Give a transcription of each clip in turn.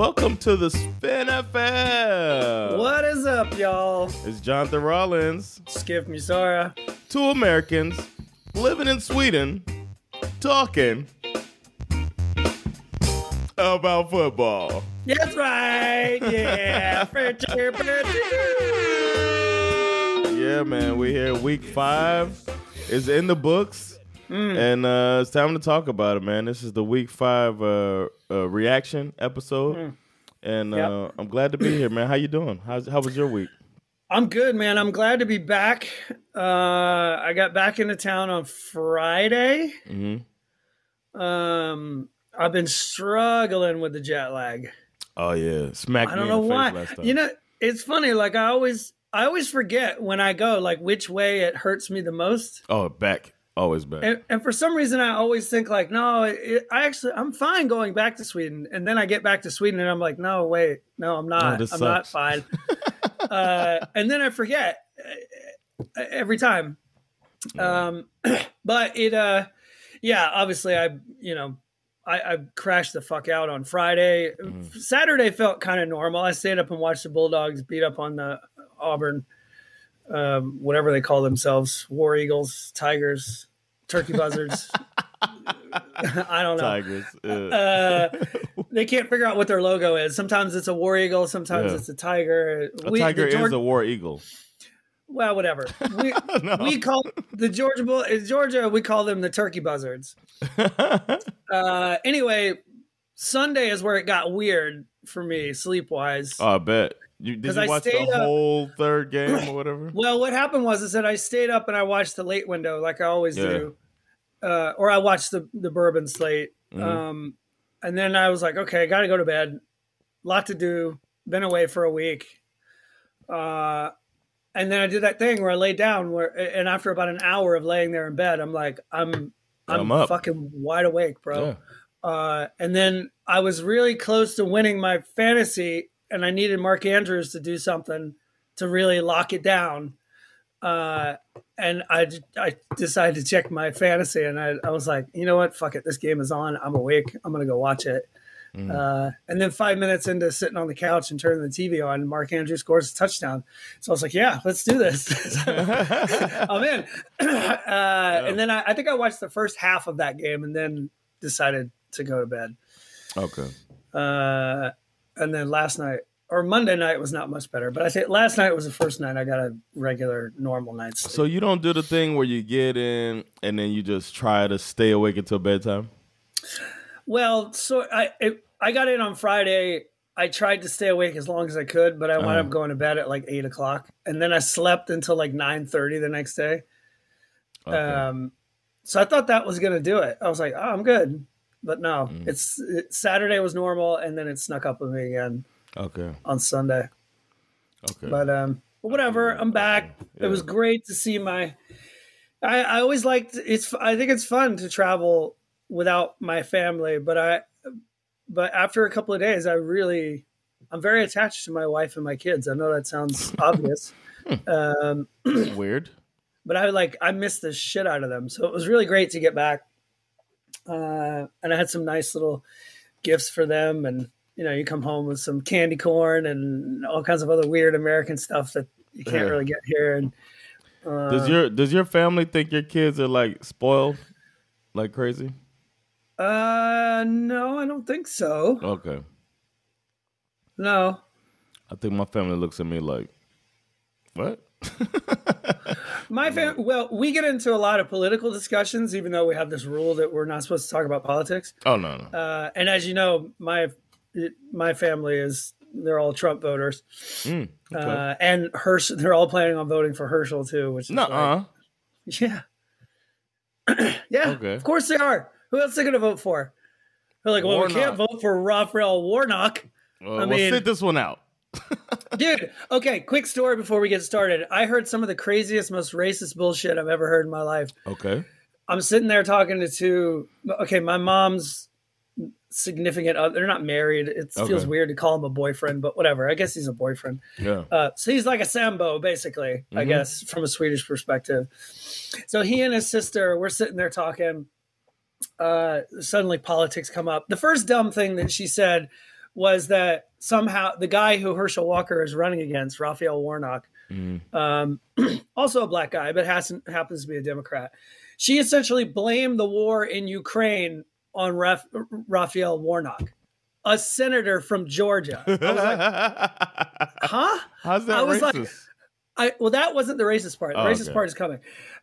Welcome to the Spin FM. What is up, y'all? It's Jonathan Rollins, Skip Misora. two Americans living in Sweden, talking about football. That's right. Yeah. Yeah, man, we here. Week five is in the books, Hmm. and uh, it's time to talk about it, man. This is the week five uh, uh, reaction episode, and Hmm. Yep. uh, I'm glad to be here, man. How you doing? How's, how was your week? I'm good, man. I'm glad to be back. Uh, I got back into town on Friday. hmm Um, I've been struggling with the jet lag. Oh yeah, smacked I don't know why. You know, it's funny. Like I always, I always forget when I go, like which way it hurts me the most. oh, back, always back. And, and for some reason, I always think like, no, it, I actually, I'm fine going back to Sweden. And then I get back to Sweden, and I'm like, no, wait, no, I'm not. this I'm not fine. uh, and then I forget uh, every time. Um, but it, uh, yeah, obviously, I, you know, I, I crashed the fuck out on Friday. Mm-hmm. Saturday felt kind of normal. I stayed up and watched the Bulldogs beat up on the Auburn, um, whatever they call themselves, War Eagles, Tigers, Turkey Buzzards. I don't know. Tigers. Uh, they can't figure out what their logo is. Sometimes it's a war eagle. Sometimes Yeah. it's a tiger. a We- the tiger is a war eagle. well, whatever. We, No. we call the Georgia Bull in Georgia. We call them the turkey buzzards. Uh, anyway, Sunday is where it got weird for me sleep wise. oh, I bet. You, did 'Cause you I watch the stayed up- whole third game or whatever? Well, what happened was is that I stayed up and I watched the late window like I always Yeah. do, uh, or I watched the the bourbon slate, Mhm. um, and then I was like, okay, I got to go to bed. Lot to do. Been away for a week, uh, and then I did that thing where I laid down. Where and after about an hour of laying there in bed, I'm like, I'm I'm, I'm fucking wide awake, bro. Yeah. Uh, and then I was really close to winning my fantasy, and I needed Mark Andrews to do something to really lock it down. Uh, and I, I decided to check my fantasy, and I, I was like, you know what? Fuck it. This game is on. I'm awake. I'm going to go watch it. Mm. Uh, and then five minutes into sitting on the couch and turning the TV on, Mark Andrews scores a touchdown. So I was like, yeah, let's do this. I'm in. uh, And then I, I think I watched the first half of that game and then decided to go to bed. Okay. Uh, and then last night or Monday night was not much better, but I think last night was the first night I got a regular normal night's sleep. So you don't do the thing where you get in and then you just try to stay awake until bedtime? Well, so I it, I got in on Friday. I tried to stay awake as long as I could, but I wound Uh-huh. up going to bed at like eight o'clock, and then I slept until like nine thirty the next day. Okay. Um, so I thought that was going to do it. I was like, oh, I'm good, but no, Mm. it's it, Saturday was normal, and then it snuck up on me again okay. on Sunday. Okay. But um, but whatever. I'm back. Yeah. It was great to see my. I, I always liked it's. I think it's fun to travel without my family, but I, but after a couple of days, I really, I'm very attached to my wife and my kids. I know that sounds obvious, um, Weird. but I like I missed the shit out of them. So it was really great to get back, uh, and I had some nice little gifts for them, and you know, you come home with some candy corn and all kinds of other weird American stuff that you can't Yeah. really get here. And uh, Does your does your family think your kids are like spoiled, like crazy? uh, no, I don't think so. Okay. No, I think my family looks at me like, what? My fam- well, we get into a lot of political discussions, even though we have this rule that we're not supposed to talk about politics. Oh no, no. Uh, and as you know, my my family is they're all Trump voters, Mm, okay. uh, and Herschel. They're all planning on voting for Herschel too, which is like- Nuh-uh. yeah, yeah. Okay. Of course they are. Who else are they going to vote for? They're like, well, we can't vote for Raphael Warnock. Well, I we'll mean- sit this one out. Dude, okay, quick story before we get started. I heard some of the craziest, most racist bullshit I've ever heard in my life. Okay. I'm sitting there talking to two. Okay, my mom's significant other. They're not married. It feels weird to call him a boyfriend, but whatever. I guess he's a boyfriend. Yeah. Uh, so he's like a Sambo, basically, I Mhm. guess, from a Swedish perspective. So he and his sister, we're sitting there talking. Uh, suddenly, politics come up. The first dumb thing that she said was that somehow the guy who Herschel Walker is running against, Raphael Warnock, um, also a black guy, but has, happens to be a Democrat. She essentially blamed the war in Ukraine on Raf- Raphael Warnock, a senator from Georgia. I was like, huh? How's that I was like- I well, that wasn't the racist part. The Oh, racist okay. part is coming.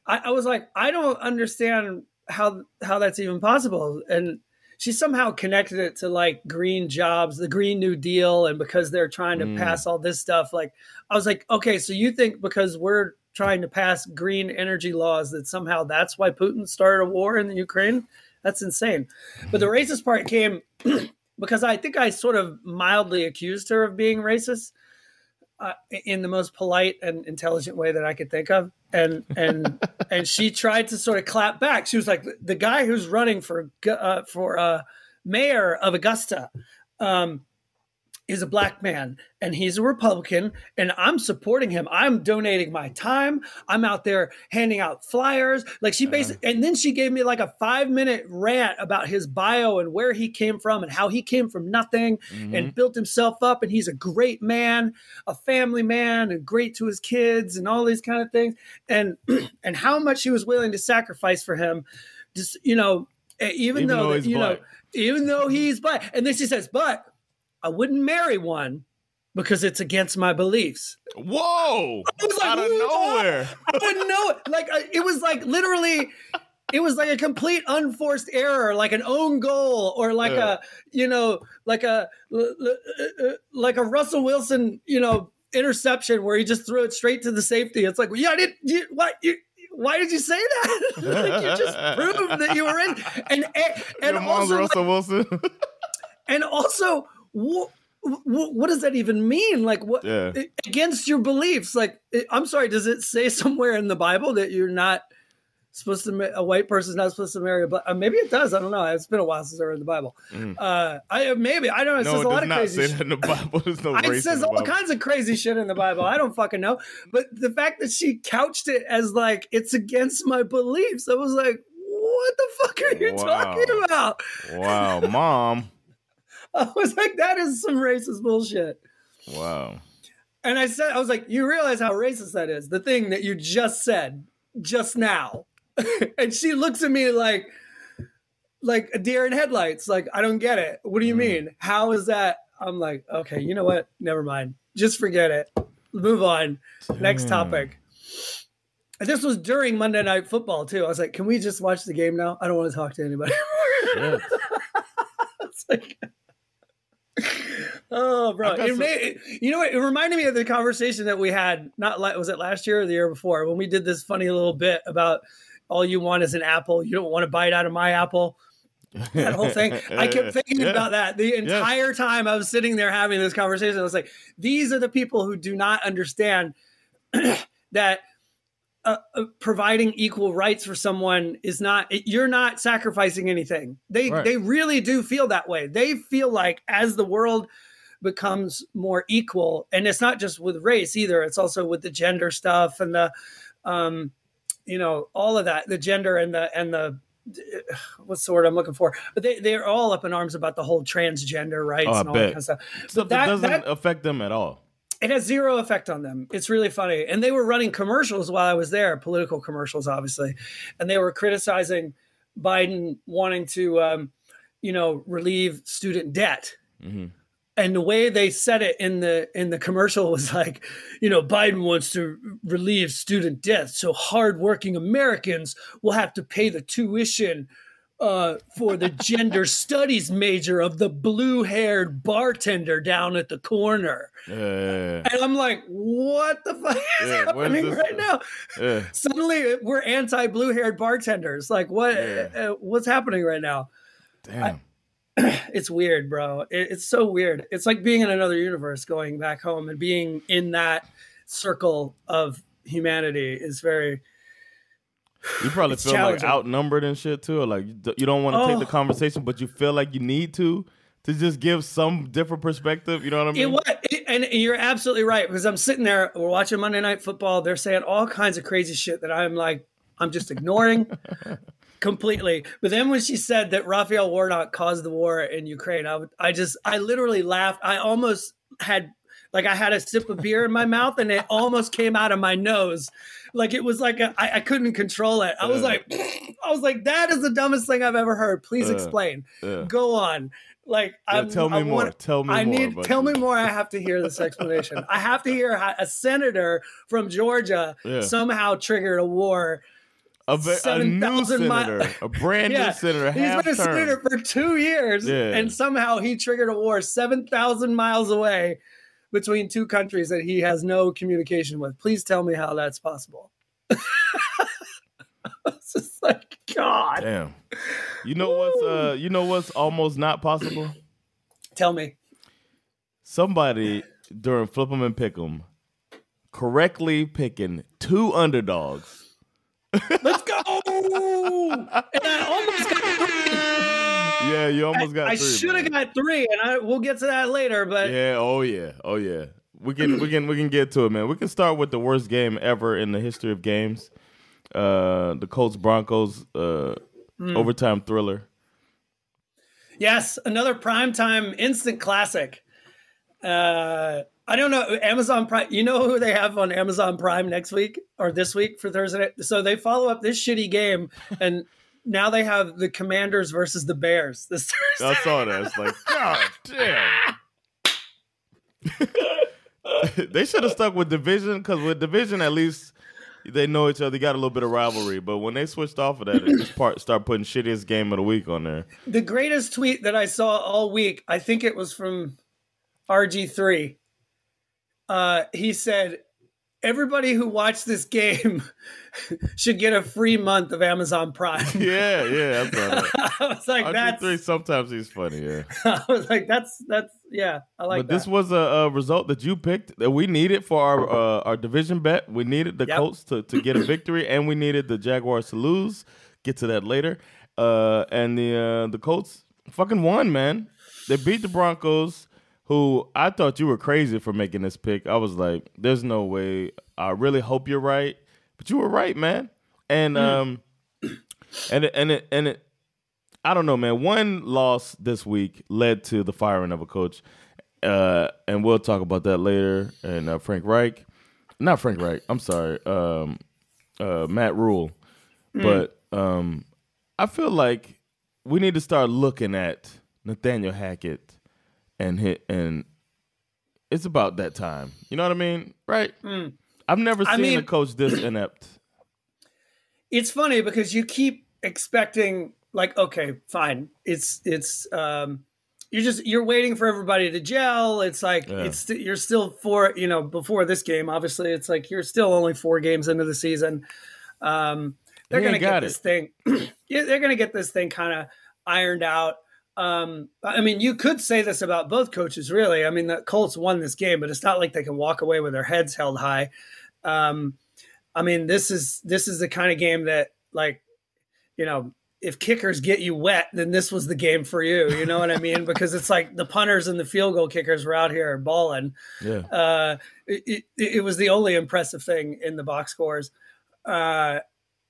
I, I was like, I don't understand how how that's even possible. And she somehow connected it to like green jobs, the Green New Deal, and because they're trying to Mm. pass all this stuff. Like, I was like, okay, so you think because we're trying to pass green energy laws that somehow that's why Putin started a war in the Ukraine? That's insane. But the racist part came because I think I sort of mildly accused her of being racist uh, in the most polite and intelligent way that I could think of, and and and she tried to sort of clap back. She was like, "The guy who's running for uh, for uh, mayor of Augusta." Um, is a black man and he's a Republican and I'm supporting him. I'm donating my time. I'm out there handing out flyers. Like she basically, uh-huh. and then she gave me like a five minute rant about his bio and where he came from and how he came from nothing mm-hmm. and built himself up. And he's a great man, a family man and great to his kids and all these kind of things. And, and how much he was willing to sacrifice for him. Just, you know, even, Even though, though he's you know, even though he's black. And then she says, but I wouldn't marry one because it's against my beliefs. Whoa! was like, Out of nowhere. I didn't know it. Like it was like literally, it was like a complete unforced error, like an own goal, or like Yeah. a you know, like a l- uh, like a Russell Wilson, you know, interception where he just threw it straight to the safety. It's like, yeah, I didn't. You, what you? Why did you say that? like, you just proved that you were in, and and, and Your mom's also like, Russell Wilson. and also what, what does that even mean like what Yeah. against your beliefs like it- i'm sorry does it say somewhere in the bible that you're not supposed to a white person's not supposed to marry a black uh, maybe it does i don't know it's been a while since i read the bible uh i maybe i don't know it no, says it a lot does of crazy say shit. that in the Bible. There's no It says all Bible. kinds of crazy shit in the Bible. I don't fucking know. But the fact that she couched it as like it's against my beliefs, I was like, what the fuck are you Wow. talking about? Wow, mom. I was like, that is some racist bullshit. Wow. And I said, I was like, you realize how racist that is? The thing that you just said just now. and she looks at me like, like a deer in headlights. Like, I don't get it. What do you hmm. mean? How is that? I'm like, okay, you know what? Never mind. Just forget it. Move on. Next hmm. topic. And this was during Monday Night Football too. I was like, can we just watch the game now? I don't want to talk to anybody. It's like, oh, bro! It some- you know what? It reminded me of the conversation that we had. Not like was it last year or the year before when we did this funny little bit about all you want is an apple. You don't want to bite out of my apple. That whole thing. I kept thinking Yeah. about that the entire time I was sitting there having this conversation. I was like, these are the people who do not understand that uh, uh, providing equal rights for someone is not you're not sacrificing anything they Right. they really do feel that way they feel like as the world becomes more equal and it's not just with race either it's also with the gender stuff and the um you know all of that the gender and the and the what's the word I'm looking for? But they they're all up in arms about the whole transgender rights Oh, and all that kind of stuff. Stuff that, that, doesn't that affect them at all. It has zero effect on them. It's really funny. And they were running commercials while I was there, political commercials, obviously. And they were criticizing Biden wanting to, um, you know, relieve student debt. Mhm. and the way they said it in the in the commercial was like, you know, Biden wants to relieve student debt, so hardworking Americans will have to pay the tuition uh, for the gender studies major of the blue haired bartender down at the corner. Yeah. And I'm like, what the fuck is Yeah, happening right now? Yeah. Suddenly we're anti blue haired bartenders. Like, what? Yeah. uh, what's happening right now? Damn. It's weird, bro. It, it's so weird. It's like being in another universe, going back home and being in that circle of humanity is very. You probably feel like outnumbered and shit too, or like you don't want to take Oh. the conversation, but you feel like you need to to just give some different perspective. You know what I mean? It was, it- and you're absolutely right because I'm sitting there, we're watching Monday Night Football. They're saying all kinds of crazy shit that I'm like, I'm just ignoring completely. But then when she said that Raphael Warnock caused the war in Ukraine, I, would- I just, I literally laughed. I almost had, like, I had a sip of beer in my mouth and it almost came out of my nose. Like it was like a, I, I couldn't control it. I was Uh. like, I was like, that is the dumbest thing I've ever heard. Please Uh, explain. Go on. Like, Yeah, I'm, tell me I more. want- Tell me I more need. Tell me more. I have to hear this explanation. I have to hear how a senator from Georgia Yeah. somehow triggered a war. a, ve- a 7,000 new mi- senator, a brand Yeah, new senator, He's been a term. senator for two years, and somehow he triggered a war seven thousand miles away between two countries that he has no communication with. Please tell me how that's possible. it's just like God. Damn. You know what's uh you know what's almost not possible? Tell me. Somebody during Flip 'em and Pick 'em correctly picking two underdogs. Let's go. and I almost got. Yeah, you almost got I three. should have got three, and I we'll get to that later. But Yeah, oh yeah, oh yeah. We can we can we can get to it, man. We can start with the worst game ever in the history of games. Uh the Colts Broncos uh Hmm. overtime thriller. yes, another primetime instant classic. Uh, I don't know Amazon Prime. You know who they have on Amazon Prime next week or this week for Thursday? So they follow up this shitty game, and now they have the Commanders versus the Bears this I Thursday. saw that. It's like, God damn. they should have stuck with division because with division at least they know each other. They got a little bit of rivalry. But when they switched off of that, they just part start putting shittiest game of the week on there. the greatest tweet that I saw all week, I think it was from RG3. Uh, he said, Everybody who watched this game should get a free month of Amazon Prime. Yeah, yeah, that's right. I was like, that's RG3, sometimes he's funny, yeah. I was like, that's that's yeah, I like but that. this was a, a result that you picked that we needed for our uh, our division bet. We needed the Yep. Colts to, to get a victory, and we needed the Jaguars to lose. Get to that later. Uh, and the uh, the Colts fucking won, man. They beat the Broncos, who I thought you were crazy for making this pick. I was like, "There's no way." I really hope you're right, but you were right, man. And um, and it, and it and it I don't know, man. One loss this week led to the firing of a coach, uh, and we'll talk about that later. And uh, Frank Reich, not Frank Reich. I'm sorry, um, uh, Matt Rhule. But um, I feel like we need to start looking at Nathaniel Hackett and hit, and it's about that time. You know what I mean, right? I've never I seen a coach this inept. it's funny because you keep expecting like okay fine it's it's um you're just you're waiting for everybody to gel it's like Yeah. it's you're still four you know before this game obviously it's like you're still only four games into the season um they're gonna get got this thing yeah they're gonna get this thing kind of ironed out um i mean you could say this about both coaches really i mean the colts won this game but it's not like they can walk away with their heads held high um I mean, this is this is the kind of game that, like, you know, if kickers get you wet, then this was the game for you. You know what I mean? Because it's like the punters and the field goal kickers were out here balling. Yeah. Uh, it, it, it was the only impressive thing in the box scores. Uh,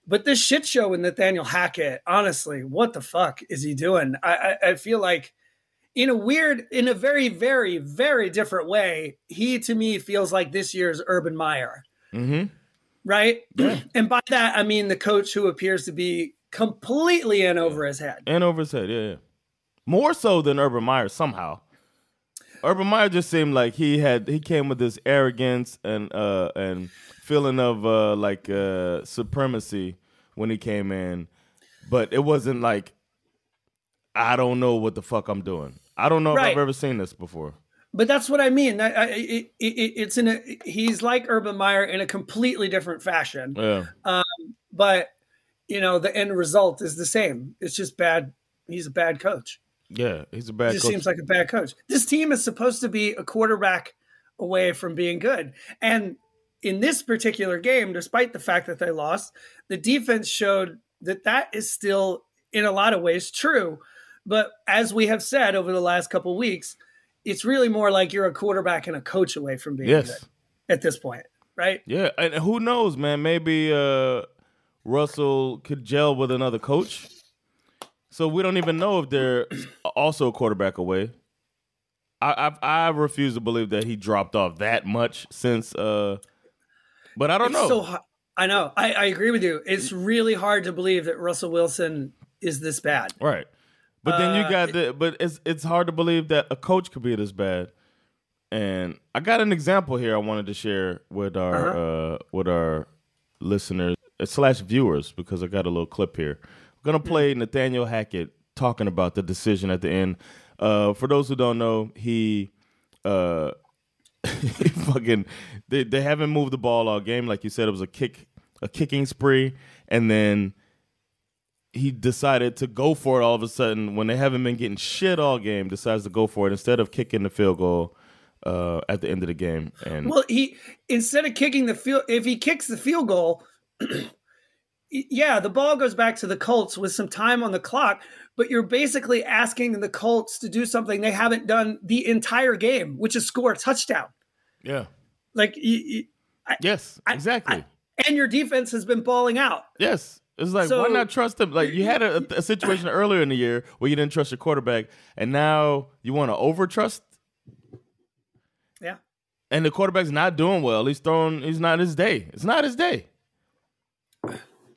but this shit show with Nathaniel Hackett, honestly, what the fuck is he doing? I, I, I feel like in a weird, in a very, very, very different way, he to me feels like this year's Urban Meyer Mm-hmm. right? And by that, I mean the coach who appears to be completely in over his head. And over his head, yeah, yeah. More so than Urban Meyer somehow. Urban Meyer just seemed like he had he came with this arrogance and uh and feeling of uh like uh supremacy when he came in, but it wasn't like I don't know what the fuck I'm doing. I don't know if I've ever seen this before. But that's what I mean. I, I, it, it, it's in a he's like Urban Meyer in a completely different fashion. Yeah. But you know, the end result is the same. It's just bad. He's a bad coach. Yeah, he's a bad He just coach. seems like a bad coach. This team is supposed to be a quarterback away from being good. And in this particular game, despite the fact that they lost, the defense showed that that is still, in a lot of ways, true. But as we have said over the last couple of weeks, it's really more like you're a quarterback and a coach away from being yes. good at this point, right? Yeah, and who knows, man? Maybe uh, Russell could gel with another coach. So we don't even know if they're also a quarterback away. I I, I refuse to believe that he dropped off that much since. Uh, but I don't It's know. so har- I know. I, I agree with you. It's really hard to believe that Russell Wilson is this bad. right. But then you Uh, got the. But it's it's hard to believe that a coach could be this bad. And I got an example here I wanted to share with our Uh-huh. uh with our listeners uh, slash viewers because I got a little clip here. We're gonna play Hmm. Nathaniel Hackett talking about the decision at the end. Uh, for those who don't know, he uh he fucking they, they haven't moved the ball all game. Like you said, it was a kick a kicking spree, and then he decided to go for it all of a sudden when they haven't been getting shit all game. Decides to go for it instead of kicking the field goal uh, at the end of the game. And Well, he instead of kicking the field, if he kicks the field goal, yeah, the ball goes back to the Colts with some time on the clock. But you're basically asking the Colts to do something they haven't done the entire game, which is score a touchdown. Yeah, Like, you, you, yes, I- exactly. and your defense has been balling out. Yes. It's like, So- why not trust him? Like, you had a, a situation earlier in the year where you didn't trust your quarterback, and now you want to over trust, Yeah. and the quarterback's not doing well. He's throwing, he's not his day. It's not his day.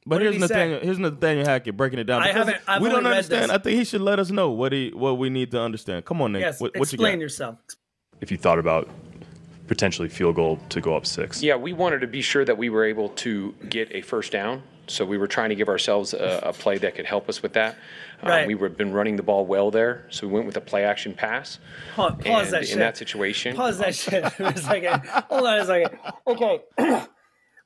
But here's he say? Nathaniel, here's Nathaniel Hackett breaking it down. I haven't- I've we don't understand. this. I think he should let us know what he what we need to understand. Come on, Nate. Yes. what, what you explain got? yourself. if you thought about potentially field goal to go up six. Yeah, we wanted to be sure that we were able to get a first down. So we were trying to give ourselves a, a play that could help us with that. Um, Right. we were been running the ball well there, so we went with a play action pass. Pause, pause and that shit. in that situation, Pause that shit for a second. Hold on a second. Okay.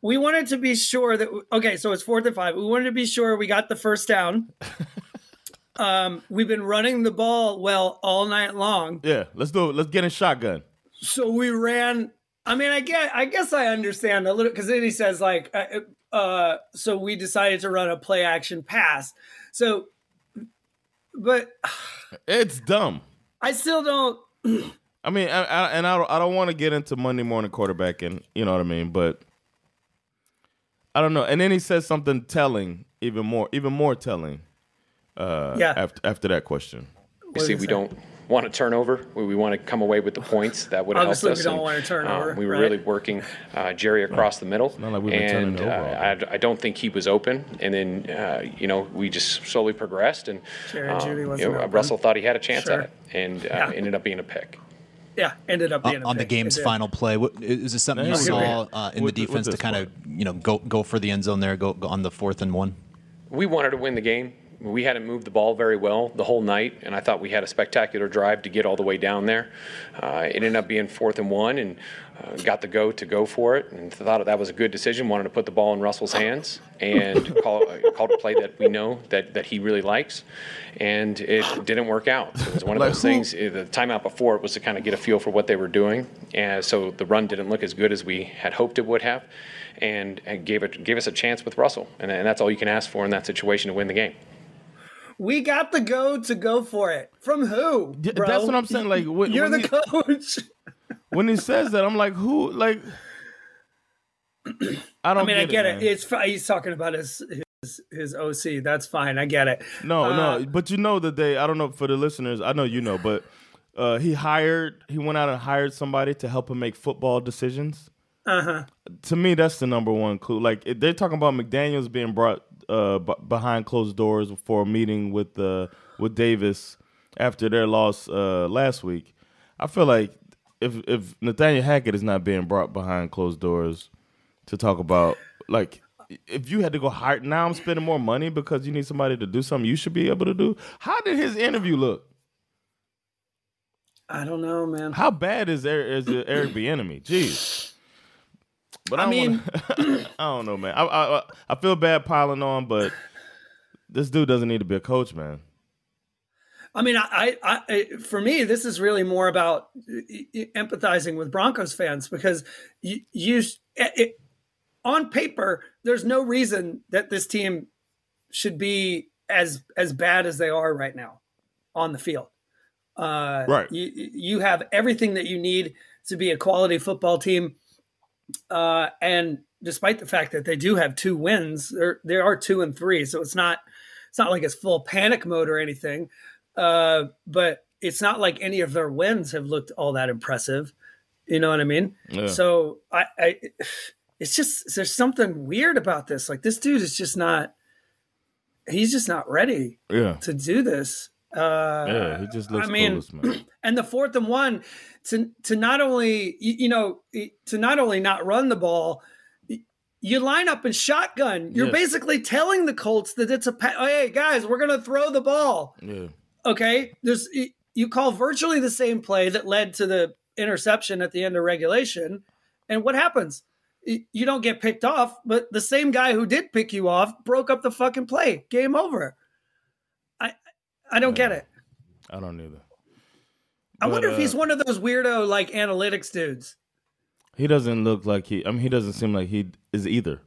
we wanted to be sure that okay, so it's fourth and five. We wanted to be sure we got the first down. Um, we've been running the ball well all night long, Yeah, let's do it. Let's get in shotgun. So we ran. I mean, I get. I guess I understand a little because then he says like, uh, uh, so we decided to run a play action pass. So, but It's dumb. I still don't. I mean, I, I, and I don't, I don't want to get into Monday morning quarterbacking. You know what I mean? But I don't know. And then he says something telling, even more, even more telling. Uh, Yeah. After after that question. you see, we say? don't want to turnover. We, we want to come away with the points that would have helped Obviously, we us. don't and, want a turnover, uh, we were right? really working uh, Jerry across the middle, not like we've been turning and over uh, I, I don't think he was open. And then uh, you know we just slowly progressed, and Jerry um, Judy you know. Russell thought he had a chance Sure. at it, and uh, Yeah. ended up being a pick. Yeah, ended up being on a on the game's final play. What, is this something you saw uh, in With- the with defense to kind of you know go go for the end zone there, go, go on the fourth and one? We wanted to win the game. We hadn't moved the ball very well the whole night, and I thought we had a spectacular drive to get all the way down there. Uh, it ended up being fourth and one, and uh, got the go to go for it, and thought that was a good decision. Wanted to put the ball in Russell's hands and call, called a play that we know that, that he really likes, and it didn't work out. So it was one of those things. uh, The timeout before it was to kind of get a feel for what they were doing, and so the run didn't look as good as we had hoped it would have, and, and gave it gave us a chance with Russell, and, and that's all you can ask for in that situation to win the game. We got the go to go for it. From who? Bro? that's what I'm saying, like, when- you're when the he- coach. When he says that, I'm like, who? Like, I don't. I mean, I get it. man. It's he's talking about his his his OC. That's fine. I get it. No, Uh, no, but you know that they. I don't know for the listeners. I know you know, but uh, he hired. He went out and hired somebody to help him make football decisions. Uh huh. To me, that's the number one clue. Like they're talking about McDaniel's being brought uh, b- behind closed doors for a meeting with uh, with Davis after their loss uh, last week. I feel like if if Nathaniel Hackett is not being brought behind closed doors to talk about like if you had to go hire now I'm spending more money because you need somebody to do something you should be able to do. How did his interview look? I don't know, man. How bad is Eric, is Eric Bieniemy? Jeez. But I, I mean- wanna, I don't know, man. I, I I feel bad piling on, but this dude doesn't need to be a coach, man. I mean, I, I, I, for me, this is really more about empathizing with Broncos fans because you, you it, on paper, there's no reason that this team should be as as bad as they are right now on the field. Uh, Right. You you have everything that you need to be a quality football team, uh, and despite the fact that they do have two wins, there they are two and three, so it's not it's not like it's full panic mode or anything. Uh, but it's not like any of their wins have looked all that impressive. You know what I mean? Yeah. So I, I, it's just there's something weird about this. Like this dude is just not. He's just not ready Yeah. to do this. Uh, Yeah, he just looks I mean, and the fourth and one to to not only you, know to not only not run the ball you line up in shotgun. You're Yes. basically telling the colts that it's a oh, hey guys we're gonna throw the ball. Yeah. okay? There's you call virtually the same play that led to the interception at the end of regulation and what happens? You don't get picked off but the same guy who did pick you off broke up the fucking play. Game over i don't get it I don't either. I But, wonder if uh, he's one of those weirdo like analytics dudes. He doesn't look like he. I mean, he doesn't seem like he is either.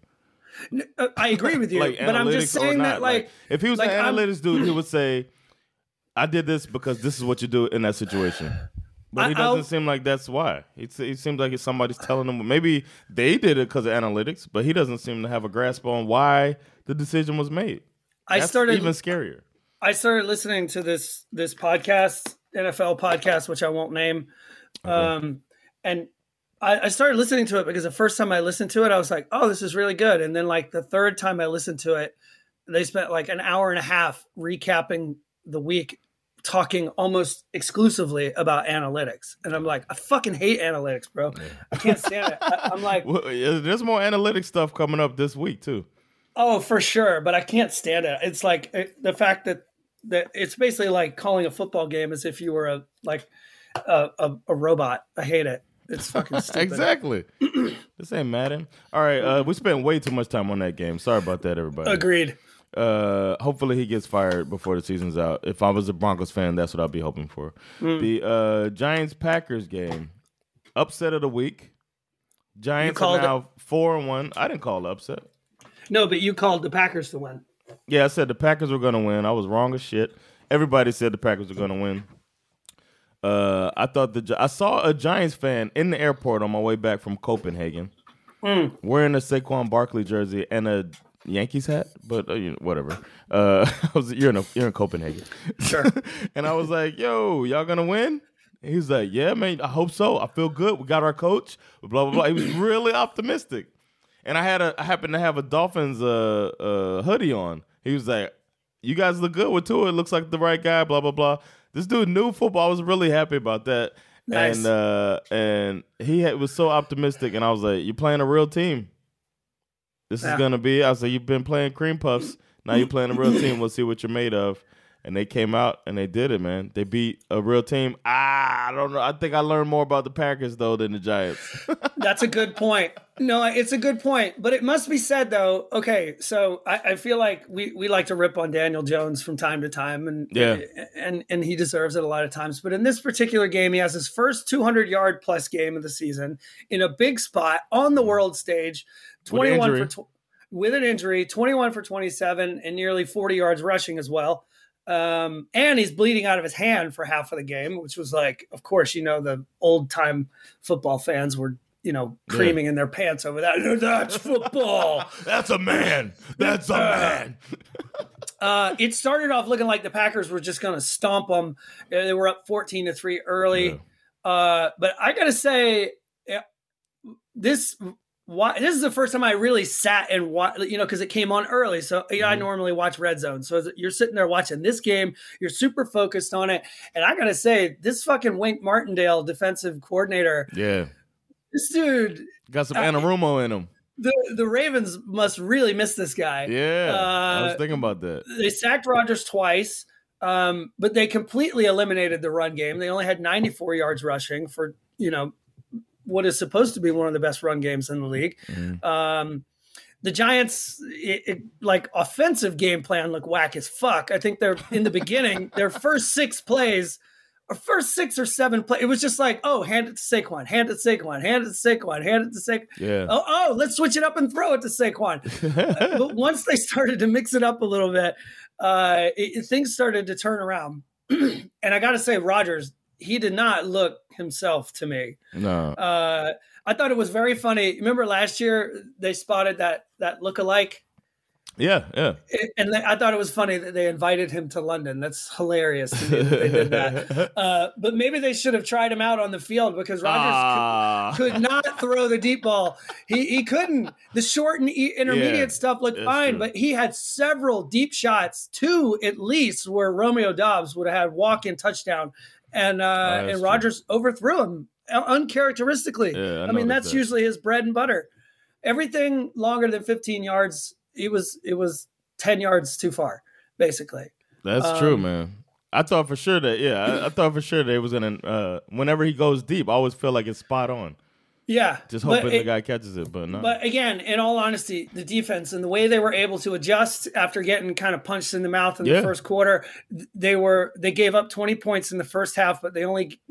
N- uh, I agree with you, like but I'm just saying that not. like, if he was like, an I'm- analytics dude, he would say, "I did this because this is what you do in that situation." But he I- I'll- doesn't seem like that's why. He, he seems like somebody's telling him. Maybe they did it because of analytics, but he doesn't seem to have a grasp on why the decision was made. I That's started even scarier. I started listening to this this podcast, NFL podcast, which I won't name. Um, and I, I started listening to it because the first time I listened to it, I was like, "Oh, this is really good." And then like the third time I listened to it, they spent like an hour and a half recapping the week, talking almost exclusively about analytics. And I'm like, I fucking hate analytics, bro. I can't stand it. I, I'm like, Well, there's more analytic stuff coming up this week too. Oh, for sure, but I can't stand it. It's like it, the fact that that it's basically like calling a football game as if you were a like a, a, a robot. I hate it. It's fucking stupid. exactly. this ain't Madden. All right, uh, we spent way too much time on that game. Sorry about that, everybody. Agreed. Uh, hopefully he gets fired before the season's out. If I was a Broncos fan, that's what I'd be hoping for. Hmm. The uh, Giants Packers game, upset of the week. Giants are called it- now four and one. I didn't call upset. No, but you called the Packers to win. Yeah, I said the Packers were gonna win. I was wrong as shit. Everybody said the Packers were gonna win. Uh, I thought the I saw a Giants fan in the airport on my way back from Copenhagen, wearing a Saquon Barkley jersey and a Yankees hat, but uh, you know, whatever. Uh, I was, you're in a, you're in Copenhagen, Sure. and I was like, "Yo, y'all gonna win?" He's like, "Yeah, man. I hope so. I feel good. We got our coach." Blah blah blah. He was really optimistic, and I had a I happened to have a Dolphins uh, uh, hoodie on. He was like, "You guys look good with Tua. It looks like the right guy." Blah blah blah. This dude knew football. I was really happy about that. Nice. And uh, and he had, was so optimistic, and I was like, "You're playing a real team. This Yeah. is gonna be." I was like, "You've been playing cream puffs. Now you're playing a real team. We'll see what you're made of." And they came out and they did it, man. They beat a real team. Ah, I don't know. I think I learned more about the Packers though than the Giants. That's a good point. No, it's a good point. But it must be said though. Okay, so I, I feel like we, we like to rip on Daniel Jones from time to time, and Yeah. and and he deserves it a lot of times. But in this particular game, he has his first 200 yard plus game of the season in a big spot on the world stage. 21 for tw- with an injury, 21 for 27, and nearly 40 yards rushing as well. Um, and he's bleeding out of his hand for half of the game, which was like, of course, you know, the old time football fans were, you know, creaming in their pants over that. That's football. That's a man. That's a man. uh, it started off looking like the Packers were just going to stomp them. They were up 14 to 3 early. Uh, but I got to say, this why, this is the first time I really sat and watched, you know, because it came on early. So you know, I Mm-hmm. normally watch Red Zone. So you're sitting there watching this game, you're super focused on it. And I gotta say, this fucking Wink Martindale defensive coordinator, Yeah, this dude, got some Uh, Anarumo in him. the the Ravens must really miss this guy. Yeah, I was Uh, thinking about that. they sacked Rodgers twice, um, but they completely eliminated the run game. They only had 94 yards rushing for you know what is supposed to be one of the best run games in the league. Um, the Giants, it, it, like offensive game plan, look whack as fuck. I think they're in the beginning, their first six plays. Or first six or seven play, it was just like, oh, hand it to Saquon, hand it to Saquon, hand it to Saquon, hand it to Saquon. Yeah. Oh, oh, let's switch it up and throw it to Saquon but once they started to mix it up a little bit, uh, it, it- things started to turn around. and I got to say, Rodgers, he did not look himself to me. No. Uh, I thought it was very funny. Remember last year they spotted that that look-alike, Yeah, yeah. and they, I thought it was funny that they invited him to London. That's hilarious to me that they did that. Uh, but maybe they should have tried him out on the field because Rodgers Ah. could, could not throw the deep ball. He he couldn't. The short and intermediate Yeah, stuff looked fine, true. but he had several deep shots, two at least, where Romeo Doubs would have had walk in touchdown, and uh, Oh, and true. Rodgers overthrew him uncharacteristically. Yeah, I I, mean, that's that. usually his bread and butter. Everything longer than 15 yards, it was it was 10 yards too far, basically. That's true, Um, man. I thought for sure that yeah, I, I thought for sure they was gonna. Uh, whenever he goes deep, I always feel like it's spot on. Yeah, Just hoping the guy catches it, but no. But again, in all honesty, the defense and the way they were able to adjust after getting kind of punched in the mouth in Yeah. the first quarter, they were they gave up 20 points in the first half, but they only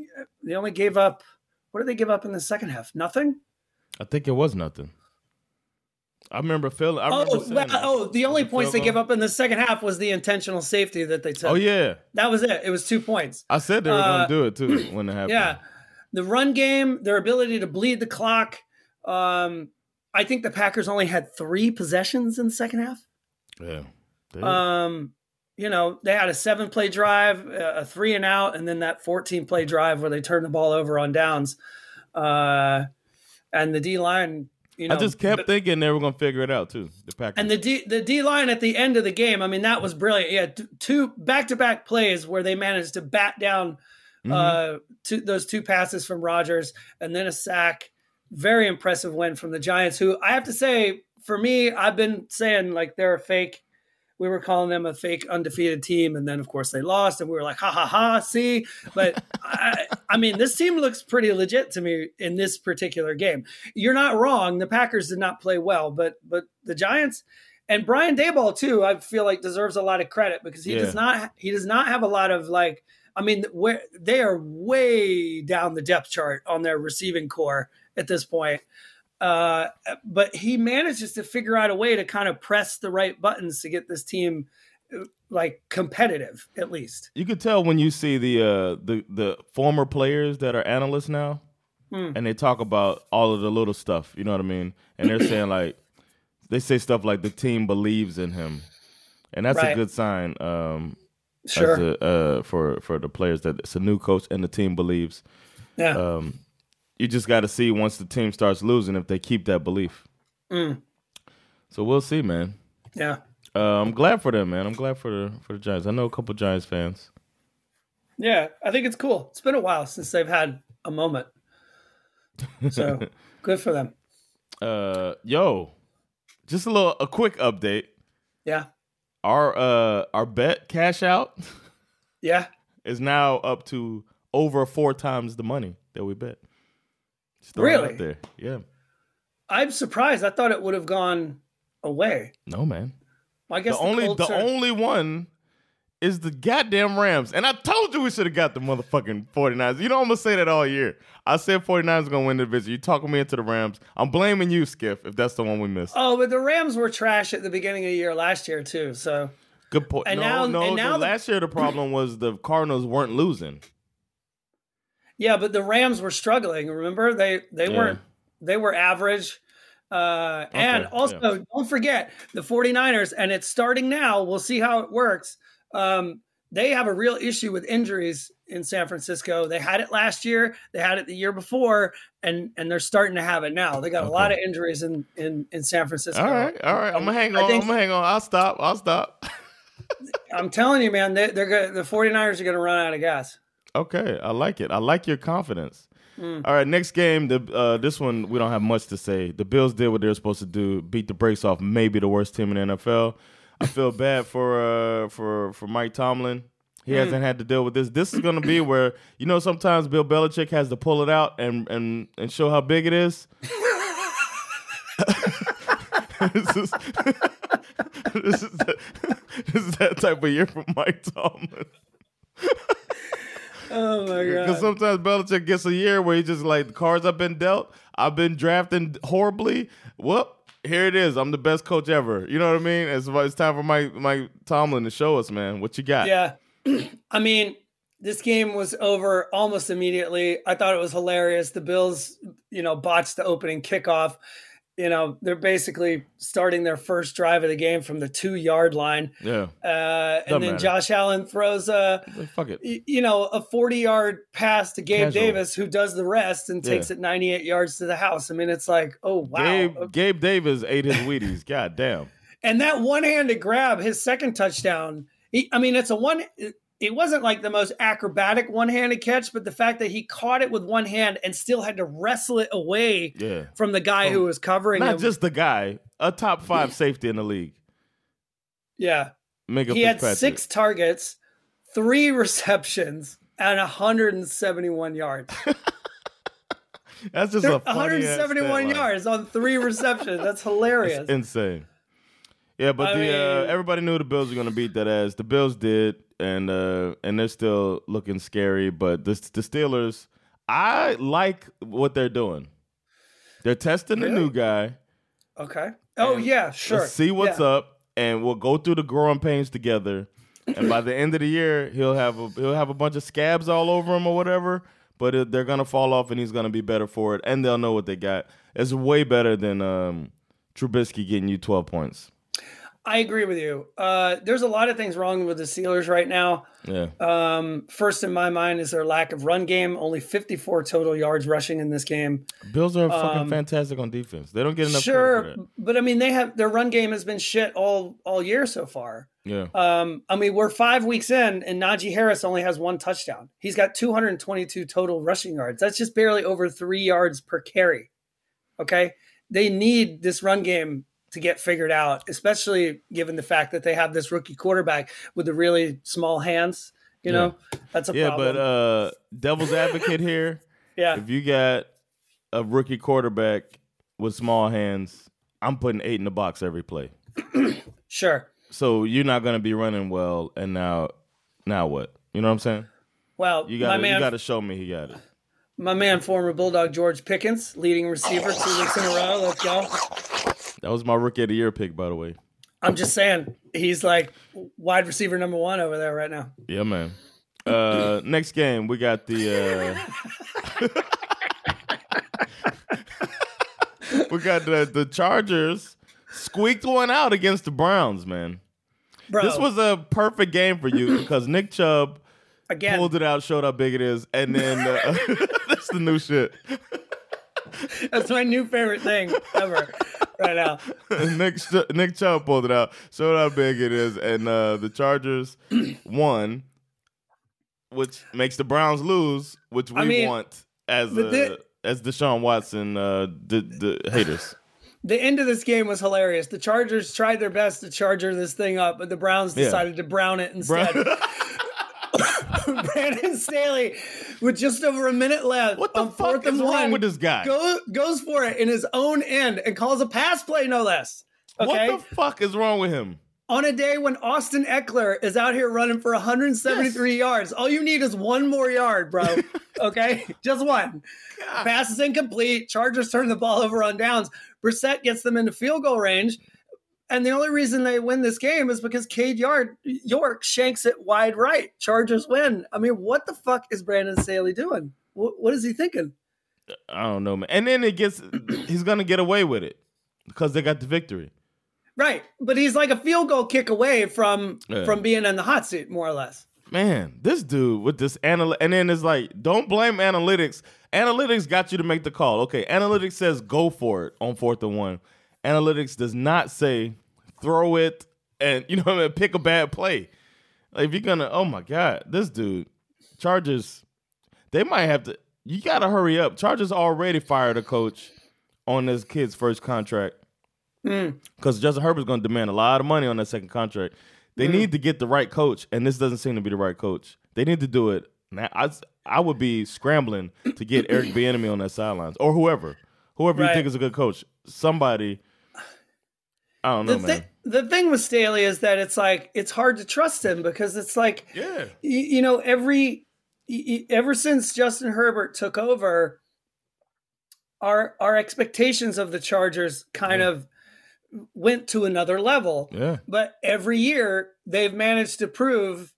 they only gave up what did they give up in the second half? Nothing? I think it was nothing. I remember feeling. I remember Oh, saying well, that. oh, the only points they gave up in the second half was the intentional safety that they took. Oh yeah, That was it. It was 2 points. I said they were Uh, gonna do it too when it happened. Yeah. The run game, their ability to bleed the clock. Um, I think the Packers only had 3 possessions in the second half. yeah. Um, you know, they had a seven play drive, a three and out, and then that 14 play drive where they turned the ball over on downs. Uh, and the D line, you know, I just kept thinking they were gonna figure it out too. The Packers. and the D the D line at the end of the game, I mean, that was brilliant. Yeah, two back to back plays where they managed to bat down Mm-hmm. uh, two, those two passes from Rodgers and then a sack. Very impressive win from the Giants, who I have to say, for me, I've been saying like they're a fake. We were calling them a fake undefeated team, and then of course they lost, and we were like, ha ha ha, see. But I, I mean, this team looks pretty legit to me in this particular game. You're not wrong. The Packers did not play well, but but the Giants and Brian Daboll too, I feel like deserves a lot of credit because he Yeah. does not he does not have a lot of like I mean where they are way down the depth chart on their receiving corps at this point. Uh, but he manages to figure out a way to kind of press the right buttons to get this team uh, like competitive at least. you could tell when you see the uh, the the former players that are analysts now, Hmm. and they talk about all of the little stuff. You know what I mean? And they're saying like they say stuff like the team believes in him, and that's a good sign. Um, Sure. a, uh, for for the players that it's a new coach and the team believes. Yeah. Um, you just got to see once the team starts losing if they keep that belief. Mm. So we'll see, man. yeah. Uh, I'm glad for them, man. I'm glad for the for the Giants. I know a couple Giants fans. Yeah, I think it's cool. It's been a while since they've had a moment. So good for them. Uh, yo, just a little a quick update. Yeah. Our uh our bet cash out Yeah. is now up to over four times the money that we bet. Throwing out Really? there. Yeah. I'm surprised. I thought it would have gone away. No, man. I guess the only the are- only one is the goddamn Rams. And I told you we should have got the motherfucking 49ers. You know I'm gonna say that all year. I said 49ers are gonna win the division. You talking me into the Rams. I'm blaming you, Skiff, if that's the one we missed. Oh, but the Rams were trash at the beginning of the year last year too. So Good point. and no, now- no. and now the- last year the problem was the Cardinals weren't losing. yeah, but the Rams were struggling. Remember they they Yeah. weren't they were average. Uh, and Okay, also don't forget the 49ers, and it's starting now. We'll see how it works. Um, they have a real issue with injuries in San Francisco. They had it last year, they had it the year before, and and they're starting to have it now. They got a lot of injuries in in in San Francisco. All right, all right. I'm gonna hang on. think- I'm gonna hang on. I'll stop. I'll stop. I'm telling you, man, they, they're going the 49ers are going to run out of gas. Okay, I like it. I like your confidence. Mm. All right, next game. The uh, this one we don't have much to say. The Bills did what they were supposed to do, beat the brakes off maybe the worst team in the NFL. I feel bad for uh, for for Mike Tomlin. He Mm. hasn't had to deal with this. This is going to be where you know sometimes Bill Belichick has to pull it out and and and show how big it is. this is this is that, this is that type of year for Mike Tomlin. Oh my god! Because sometimes Belichick gets a year where he just like the cards I've been dealt. I've been drafting horribly. Whoop, here it is. I'm the best coach ever. You know what I mean? It's it's time for Mike Mike Tomlin to show us, man, what you got. Yeah, I mean, this game was over almost immediately. I thought it was hilarious. The Bills, you know, botched the opening kickoff. You know, they're basically starting their first drive of the game from the two yard line. yeah. Uh, and Doesn't then matter. Josh Allen throws a, Like, fuck it. y- you know, a 40 yard pass to Gabe Casual. Davis, who does the rest and takes Yeah. it 98 yards to the house. I mean, it's like, oh, wow. Gabe Gabe Davis ate his Wheaties. God damn. And that one handed grab, his second touchdown, he, I mean, it's a one, it, wasn't like the most acrobatic one handed catch, but the fact that he caught it with one hand and still had to wrestle it away Yeah. from the guy who was covering Not him. just the guy, a top five safety in the league. yeah. Mega He had six targets, three receptions, and 171 yards. That's just They're a funny 171 yards on three receptions. That's hilarious. It's insane. Yeah, but I the uh, everybody knew the Bills were going to beat that ass. The Bills did, and uh, and they're still looking scary. But the the Steelers, I like what they're doing. They're testing the new guy. Okay. Oh, yeah, sure. See what's Yeah. up, and we'll go through the growing pains together. And by the end of the year, he'll have a, he'll have a bunch of scabs all over him or whatever. But it, they're gonna fall off, and he's gonna be better for it, and they'll know what they got. It's way better than um, Trubisky getting you twelve points. I agree with you. Uh, there's a lot of things wrong with the Steelers right now. Yeah. Um, first in my mind is their lack of run game. Only 54 total yards rushing in this game. Bills are fucking fantastic on defense. They don't get enough Sure, for but I mean they have their run game has been shit all all year so far. Yeah. Um, I mean we're five weeks in, and Najee Harris only has one touchdown. He's got 222 total rushing yards. That's just barely over three yards per carry. Okay, they need this run game to get figured out, especially given the fact that they have this rookie quarterback with the really small hands. You know, that's a yeah, problem. but uh devil's advocate here. yeah, If you got a rookie quarterback with small hands, I'm putting eight in the box every play. sure. So you're not gonna be running well, and now, now what? You know what I'm saying? Well, You got to you got to show me he got it. my man, former Bulldog George Pickens, leading receiver two weeks in a row. Let's go. That was my rookie of the year pick, by the way. I'm just saying, he's like wide receiver number one over there right now. Yeah, man. Uh, next game we got the. Uh, we got the the Chargers squeaked one out against the Browns, man. Bro, This was a perfect game for you because Nick Chubb again. pulled it out, showed how big it is, and then uh, that's the new shit. That's my new favorite thing ever right now. Nick Nick Chubb pulled it out, showed how big it is, and uh, the Chargers won, which makes the Browns lose, which we I mean, want as uh, the- as Deshaun Watson uh, the the haters. The end of this game was hilarious. The Chargers tried their best to charger this thing up, but the Browns Yeah. decided to brown it instead. Brandon Staley, with just over a minute left, What the fuck is wrong one, with this guy? Go, goes for it in his own end and calls a pass play, no less. Okay, What the fuck is wrong with him? on a day when Austin Ekeler is out here running for 173 yards, all you need is one more yard, bro. Okay, just one. Pass is incomplete. Chargers turn the ball over on downs. Brissett gets them into field goal range. And the only reason they win this game is because Cade Yard York shanks it wide right. Chargers win. I mean, what the fuck is Brandon Staley doing? What, what is he thinking? I don't know, man. And then it gets he's gonna get away with it because they got the victory. Right, but he's like a field goal kick away from Yeah. from being in the hot seat, more or less. man, this dude with this anal, and then it's like, don't blame analytics. Analytics got you to make the call. Okay, analytics says go for it on fourth and one. Analytics does not say throw it and you know what I mean, pick a bad play. Like if you're gonna, oh my god, this dude, Chargers, they might have to. You gotta hurry up. Chargers already fired a coach on this kid's first contract mm. because Justin Herbert's to demand a lot of money on that second contract. They mm. need to get the right coach, and this doesn't seem to be the right coach. They need to do it. Now, I I would be scrambling to get Eric Bieniemy on that sidelines or whoever, whoever you think is a good coach. Somebody, I don't know, the, man. thi- the thing with Staley is that it's like it's hard to trust him because it's like yeah, you, you know every y- y- ever since Justin Herbert took over our our expectations of the Chargers kind of went to another level. Yeah, but every year they've managed to prove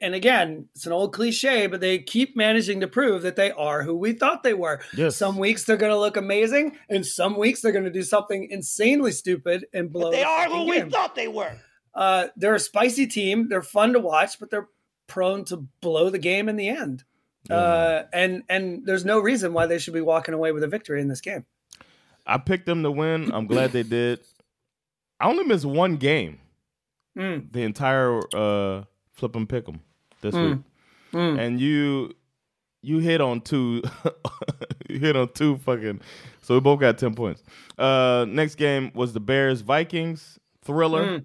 and again it's an old cliche but they keep managing to prove that they are who we thought they were Yes. some weeks they're going to look amazing and some weeks they're going to do something insanely stupid and blow They the are fucking who we thought they were. uh, they're a spicy team they're fun to watch but they're prone to blow the game in the end uh, and and there's no reason why they should be walking away with a victory in this game I picked them to win. I'm glad they did. I only missed one game. Mm. The entire uh, flip 'em pick 'em this Mm. week, and you you hit on two. you hit on two fucking. So we both got ten points. Uh, next game was the Bears Vikings thriller.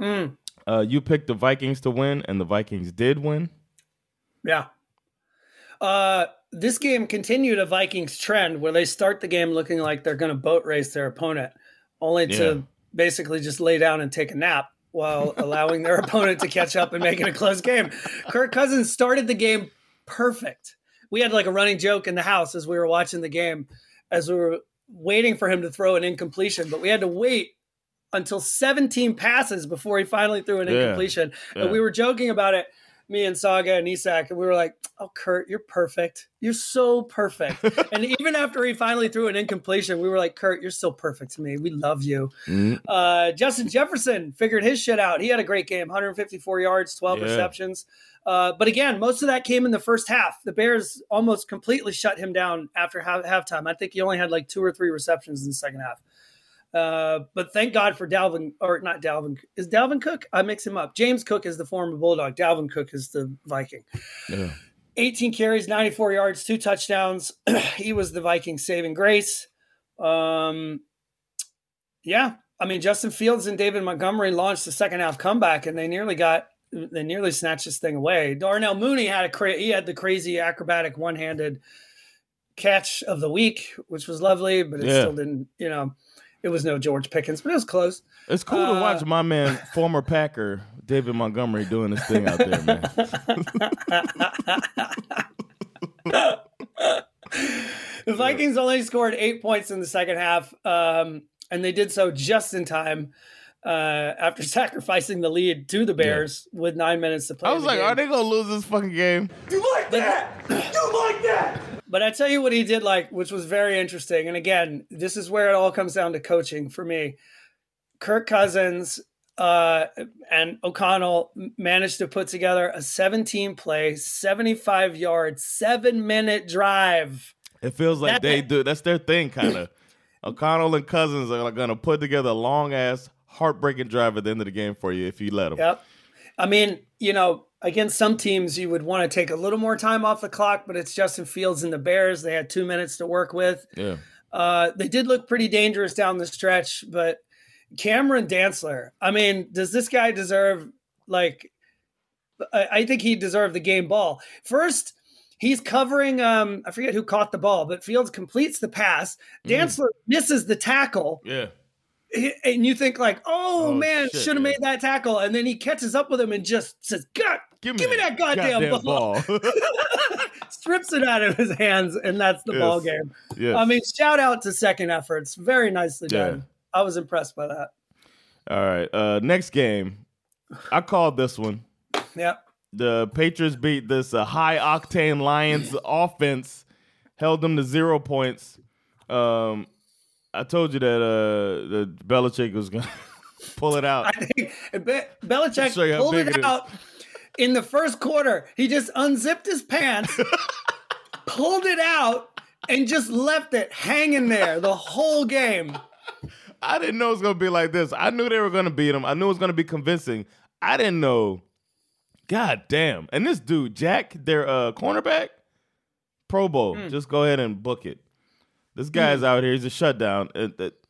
Mm. Uh, you picked the Vikings to win, and the Vikings did win. Yeah. Uh, this game continued a Vikings trend where they start the game looking like they're going to boat race their opponent, only to Yeah. basically just lay down and take a nap while allowing their opponent to catch up and make it a close game. Kirk Cousins started the game perfect. We had like a running joke in the house as we were watching the game, as we were waiting for him to throw an incompletion, but we had to wait until 17 passes before he finally threw an Yeah. incompletion. Yeah. And we were joking about it, me and Saga and Isak, and we were like, "Oh, Kurt, you're perfect. You're so perfect." and even after he finally threw an incompletion, we were like, "Kurt, you're still perfect to me. We love you." Mm-hmm. Uh, Justin Jefferson figured his shit out. He had a great game, 154 yards, 12 Yeah. receptions. Uh, but again, most of that came in the first half. The Bears almost completely shut him down after half halftime. I think he only had like two or three receptions in the second half. Uh, but thank God for Dalvin, or not Dalvin. Is Dalvin Cook? I mix him up. James Cook is the former Bulldog. Dalvin Cook is the Viking. Yeah. 18 carries, 94 yards, two touchdowns. he was the Viking saving grace. Um, yeah, I mean Justin Fields and David Montgomery launched the second half comeback, and they nearly got they nearly snatched this thing away. Darnell Mooney had a cra- he had the crazy acrobatic one handed catch of the week, which was lovely, but it Yeah. still didn't. You know, it was no George Pickens, but it was close. It's cool Uh, to watch my man, former Packer David Montgomery, doing this thing out there, man. The Vikings only scored eight points in the second half, um, and they did so just in time uh, after sacrificing the lead to the Bears with nine minutes to play. I was like, game. are they gonna lose this fucking game? You like that? You like that? But I tell you what he did like, which was very interesting. And again, this is where it all comes down to coaching for me. Kirk Cousins uh, and O'Connell managed to put together a 17 play, 75 yard, seven minute drive. It feels like That- they do. That's their thing, kind of. O'Connell and Cousins are gonna put together a long ass, heartbreaking drive at the end of the game for you if you let them. Yep. I mean, you know, against some teams, you would want to take a little more time off the clock, but it's Justin Fields and the Bears. They had two minutes to work with. Yeah. Uh, they did look pretty dangerous down the stretch, but Cameron Dantzler, I mean, does this guy deserve like? I, I think he deserved the game ball. First, he's covering. Um, I forget who caught the ball, but Fields completes the pass. Dantzler misses the tackle, Yeah. And you think like, "Oh, Oh, man, should have yeah. made that tackle," and then he catches up with him and just says, "God, Give me, Give me that goddamn ball." strips it out of his hands, and that's the Yes. ball game. yes. I mean, shout out to second efforts. Very nicely Yeah. done. I was impressed by that. All right. Uh, next game, I called this one. Yep. The Patriots beat this uh, high octane Lions offense, held them to zero points. Um, I told you that uh, that Belichick was gonna pull it out. I think Be- Belichick Show you how pulled it it out. in the first quarter, he just unzipped his pants, pulled it out, and just left it hanging there the whole game. I didn't know it was gonna be like this. I knew they were gonna beat him. I knew it was gonna be convincing. I didn't know. God damn! And this dude, Jack, their uh, cornerback, Pro Bowl. Hmm. Just go ahead and book it. This guy's out here. He's a shutdown. It- it-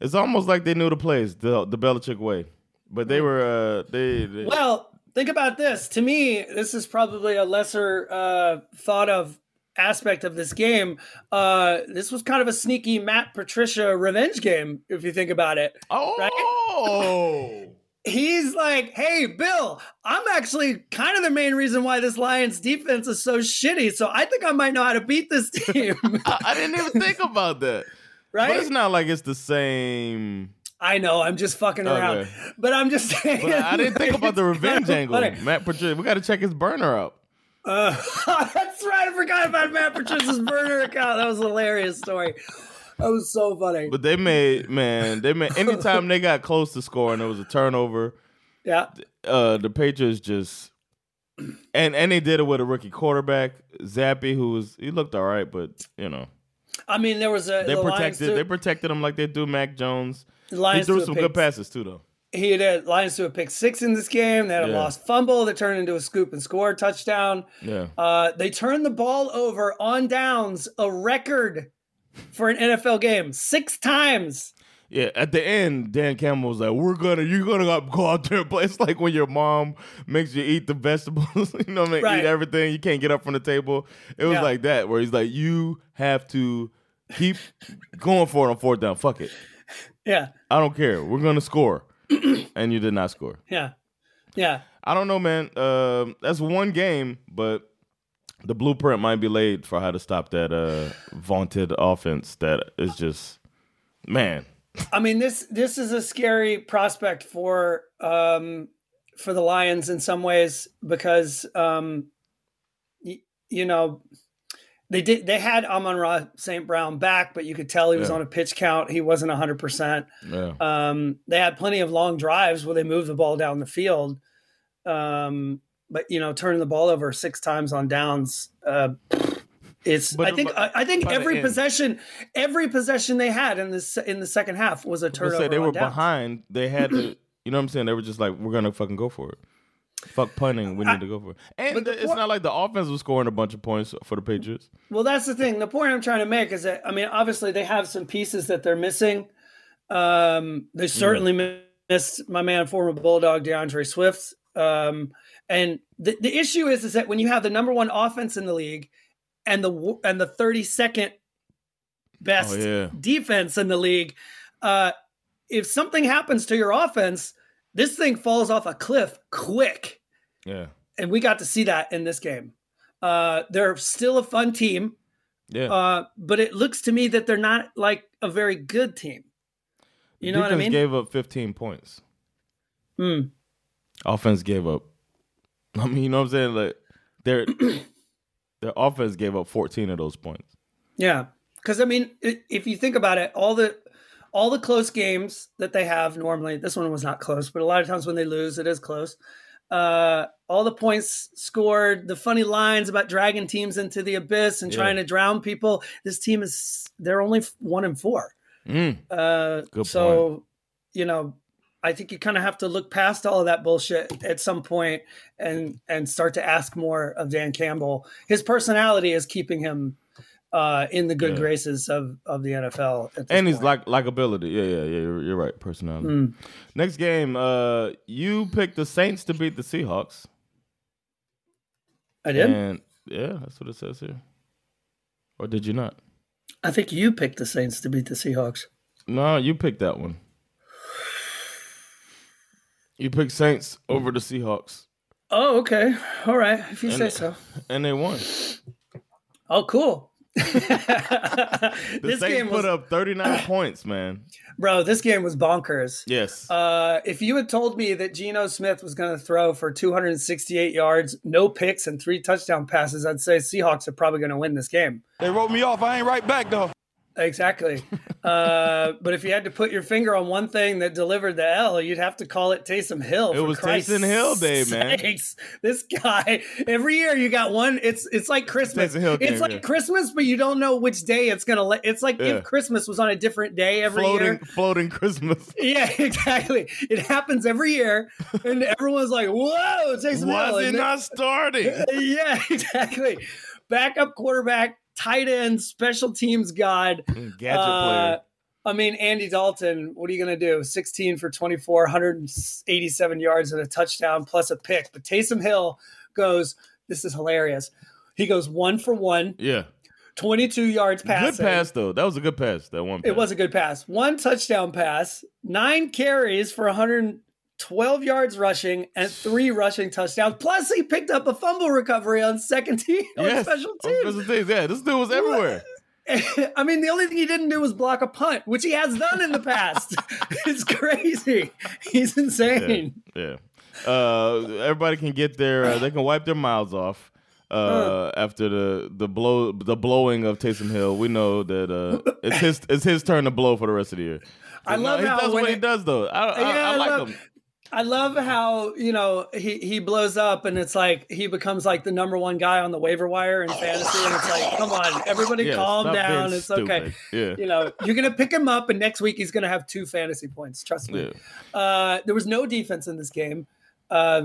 it's almost like they knew the plays the the Belichick way, but they were uh, they, they. Well, think about this. To me, this is probably a lesser uh, thought of aspect of this game. Uh, this was kind of a sneaky Matt Patricia revenge game, if you think about it. Oh, He's like, hey, Bill, I'm actually kind of the main reason why this Lions defense is so shitty. So I think I might know how to beat this team. I, I didn't even think about that. Right? But it's not like it's the same. I know, I'm just fucking around. Okay. But I'm just saying. But I didn't think about the revenge angle. funny. Matt Patricia, we got to check his burner up. Uh, that's right. I forgot about Matt Patricia's burner account. That was a hilarious story. That was so funny. But they made man, they made anytime they got close to scoring, there was a turnover. Yeah. Uh, the Patriots just and and they did it with a rookie quarterback, Zappe, who was he looked all right, but you know I mean, there was a they the protected threw- they protected him like they do Mac Jones. The He threw some pick- good passes too, though. He did. Lions threw a pick six in this game. They had a lost fumble that turned into a scoop and score touchdown. Yeah, Uh, they turned the ball over on downs, a record for an NFL game, six times. yeah. At the end, Dan Campbell was like, "We're gonna, you're gonna go out there and play." It's like when your mom makes you eat the vegetables, you know, I make, Right. eat everything. You can't get up from the table. It was Yeah. like that, where he's like, "You have to keep going for it on fourth down. Fuck it." Yeah, I don't care. We're gonna score, and you did not score. yeah, yeah. I don't know, man. Um, that's one game, but the blueprint might be laid for how to stop that uh, vaunted offense. That is just, man. I mean this this is a scary prospect for um, for the Lions in some ways because um, y- you know they did they had Amon Ra St. Brown back, but you could tell he was Yeah. on a pitch count. He wasn't hundred percent. Yeah. Um, they had plenty of long drives where they moved the ball down the field. Um, but you know, turning the ball over six times on downs, uh, it's. But- I think. but I, I think every end- possession, every possession they had in this in the second half was a turnover. say they were downs. behind. They had to. You know what I'm saying? They were just like, we're gonna fucking go for it. Fuck punting. We need to go for it. And the it's point- not like the offense was scoring a bunch of points for the Patriots. Well, that's the thing. The point I'm trying to make is that I mean, obviously they have some pieces that they're missing. Um, they certainly missed my man, former Bulldog DeAndre Swift. Um, and the, the issue is, is that when you have the number one offense in the league and the and the 32nd best Oh, yeah. defense in the league, uh, if something happens to your offense, this thing falls off a cliff quick Yeah. and we got to see that in this game. Uh, they're still a fun team, Yeah. uh, but it looks to me that they're not like a very good team. You know what I mean? Gave up 15 points. Hmm. Offense gave up. I mean, you know what I'm saying? Like their their offense gave up 14 of those points. Yeah, because I mean, if you think about it, all the all the close games that they have normally, this one was not close, but a lot of times when they lose, it is close. Uh, all the points scored, the funny lines about dragging teams into the abyss and Yeah. trying to drown people. This team is they're only one and four. Mm. Uh, Good so, you know, I think you kind of have to look past all of that bullshit at some point and and start to ask more of Dan Campbell. His personality is keeping him uh, in the good Yeah. graces of of the NFL. At this And he's like likability. Yeah, yeah, yeah. You're, you're right. Personality. Mm. Next game, uh, you picked the Saints to beat the Seahawks. I did. And yeah, that's what it says here. Or did you not? I think you picked the Saints to beat the Seahawks. No, you picked that one. You picked Saints over the Seahawks, Oh, okay. All right. If you And- say so. and they won. Oh, cool. The this Saints game was, put up 39 points, man. bro. This game was bonkers. Yes. Uh, if you had told me that Geno Smith was going to throw for 268 yards, no picks, and three touchdown passes, I'd say Seahawks are probably going to win this game. They wrote me off. I ain't right back though. Exactly. uh, but if you had to put your finger on one thing that delivered the L, you'd have to call it Taysom Hill. It was Christ's Taysom Hill Day, man. sakes. This guy every year you got one. It's it's like Christmas. It's like yeah. Christmas, but you don't know which day it's gonna. Let, it's like Yeah. if Christmas was on a different day every floating, year. floating Christmas. Yeah, exactly. It happens every year, and everyone's like, "Whoa, Taysom Hill!" Was it not starting? yeah, exactly. Backup quarterback, tight end, special teams god. Gadget Uh, player. I mean, Andy Dalton, what are you going to do? 16 for 24, 187 yards and a touchdown plus a pick. But Taysom Hill goes, this is hilarious. He goes one for one, Yeah. 22 yards passing. Good pass though. That was a good pass. That one. Pass. It was a good pass. One touchdown pass, nine carries for 112 yards rushing, and three rushing touchdowns. Plus, he picked up a fumble recovery on second team on Yes, special on teams. special teams. Yeah, this dude was everywhere. I mean, the only thing he didn't do was block a punt, which he has done in the past. it's crazy. He's insane. Yeah. Uh, everybody can get their. Uh, they can wipe their mouths off. Uh, after the the blow the blowing of Taysom Hill, we know that uh, it's his it's his turn to blow for the rest of the year. I No, love he how does when what he does though. I, I, Yeah, I like love, him. I love how you know he he blows up and it's like he becomes like the number one guy on the waiver wire in fantasy, and it's like, come on, everybody, Yeah, calm down. It's okay. Yeah. You know, you're gonna pick him up, and next week he's gonna have two fantasy points. Trust me. Uh, there was no defense in this game. Uh,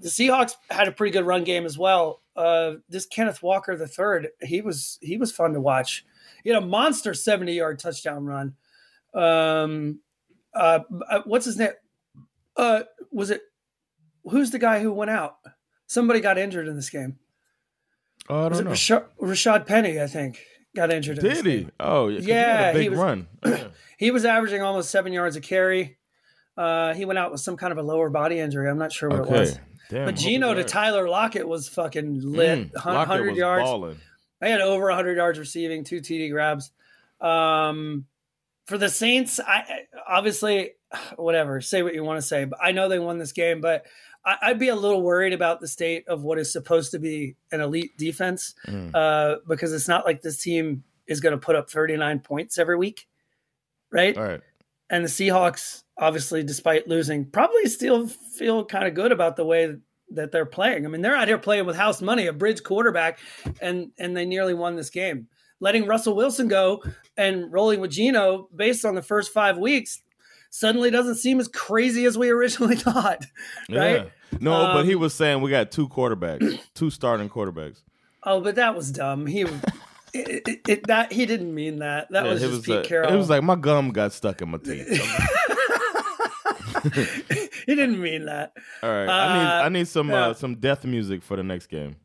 the Seahawks had a pretty good run game as well. Uh, this Kenneth Walker the third, he was he was fun to watch. He had a monster 70 yard touchdown run. Um, uh, uh, what's his name? Uh, was it who's the guy who went out? Somebody got injured in this game. Oh, I Was don't it know. Rashad, Rashad Penny? I think got injured. In this Did he? game. Oh, yeah. he Yeah, had a he big was- run. He was averaging almost seven yards a carry. Uh, he went out with some kind of a lower body injury. I'm not sure what it was. Damn, but Geno to. Tyler Lockett was fucking lit. Mm, 100 yards. balling. They had over 100 yards receiving, two TD grabs. Um, for the Saints, I I- obviously, whatever, say what you want to say, but I know they won this game, but I, I'd be a little worried about the state of what is supposed to be an elite defense Mm. uh, because it's not like this team is going to put up 39 points every week, right? Right. And the Seahawks, obviously, despite losing, probably still feel kind of good about the way that they're playing. I mean, they're out here playing with house money, a bridge quarterback, and and they nearly won this game. Letting Russell Wilson go and rolling with Geno based on the first five weeks suddenly doesn't seem as crazy as we originally thought, right? Yeah. No, but he Um, was saying we got two quarterbacks, two starting quarterbacks. Oh, but that was dumb. He it, it, it, that he didn't mean that. That Yeah, was just was Pete like, Carroll. It was like my gum got stuck in my teeth. he didn't mean that. All right, I need Uh, I need some yeah. uh, some death music for the next game.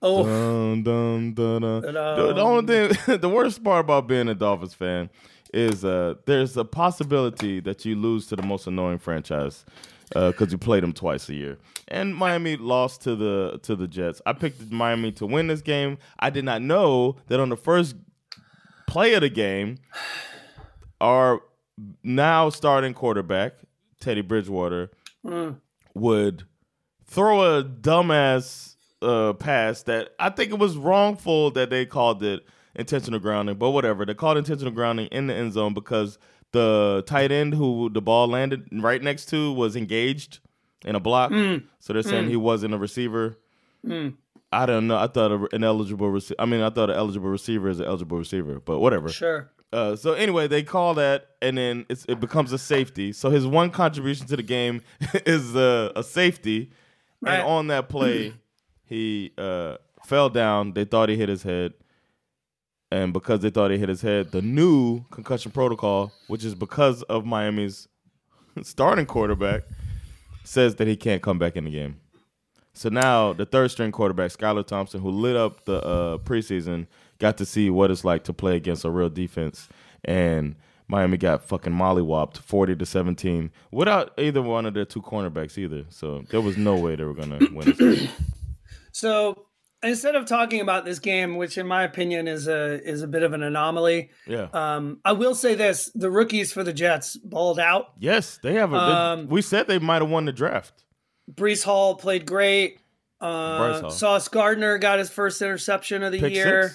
Oh. Dun, dun, dun. The, the only thing, the worst part about being a Dolphins fan is uh, there's a possibility that you lose to the most annoying franchise because you play them twice a year. And Miami lost to the to the Jets. I picked Miami to win this game. I did not know that on the first play of the game, our now starting quarterback Teddy Bridgewater Mm. would throw a dumbass uh, pass that I think it was wrongful that they called it intentional grounding, but whatever. They called intentional grounding in the end zone because the tight end who the ball landed right next to was engaged in a block. Mm. So they're saying Mm. he wasn't a receiver. Mm. I don't know. I thought an eligible. receiver. I mean, I thought an eligible receiver is an eligible receiver, but whatever. Sure. Uh, so anyway, they call that, and then it's, it becomes a safety. So his one contribution to the game is uh, a safety, Right. and on that play, he uh, fell down. They thought he hit his head, and because they thought he hit his head, the new concussion protocol, which is because of Miami's starting quarterback, says that he can't come back in the game. So now the third string quarterback, Skylar Thompson, who lit up the uh, preseason, got to see what it's like to play against a real defense. And Miami got fucking mollywopped 40 to 17 without either one of their two cornerbacks either. So there was no way they were to win. So instead of talking about this game, which in my opinion is a is a bit of an anomaly, Yeah. um, I will say this: the rookies for the Jets balled out. Yes, they have a. they- Um, we said they might have won the draft. Breece Hall played great. Uh, Hall. Sauce Gardner got his first interception of the Pick year.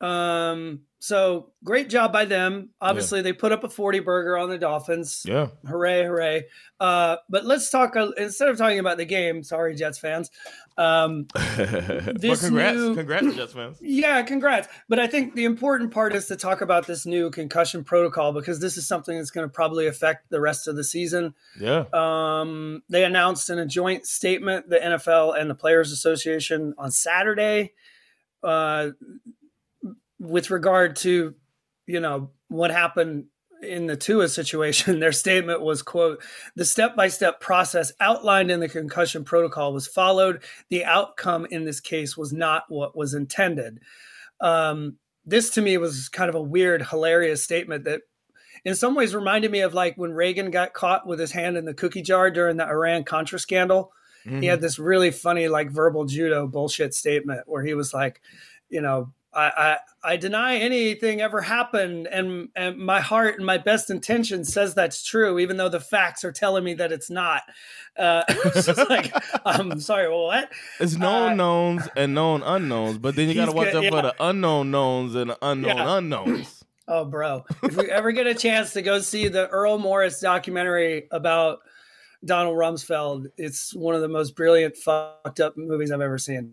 Um, so great job by them. Obviously, they put up a 40 burger on the Dolphins. Yeah. Hooray, hooray. Uh, but let's talk, uh, instead of talking about the game, sorry, Jets fans. Um, This congrats, new- congrats, Jets fans. yeah, congrats. But I think the important part is to talk about this new concussion protocol because this is something that's going to probably affect the rest of the season. Yeah. Um, they announced in a joint statement, the NFL and the Players Association on Saturday, uh, with regard to, you know, what happened in the Tua situation. Their statement was, "quote The step-by-step process outlined in the concussion protocol was followed. The outcome in this case was not what was intended." Um, this to me was kind of a weird, hilarious statement that in some ways reminded me of like when Reagan got caught with his hand in the cookie jar during the Iran Contra scandal. He had this really funny, like verbal judo bullshit statement where he was like, you know, I, I, I deny anything ever happened, and and my heart and my best intention says that's true, even though the facts are telling me that it's not. Uh, it's just like, I'm sorry, what? It's known knowns and known unknowns, but then you got to watch out for the unknown knowns and the unknown Yeah. unknowns. Oh, bro. If we ever get a chance to go see the Errol Morris documentary about Donald Rumsfeld, it's one of the most brilliant, fucked up movies I've ever seen.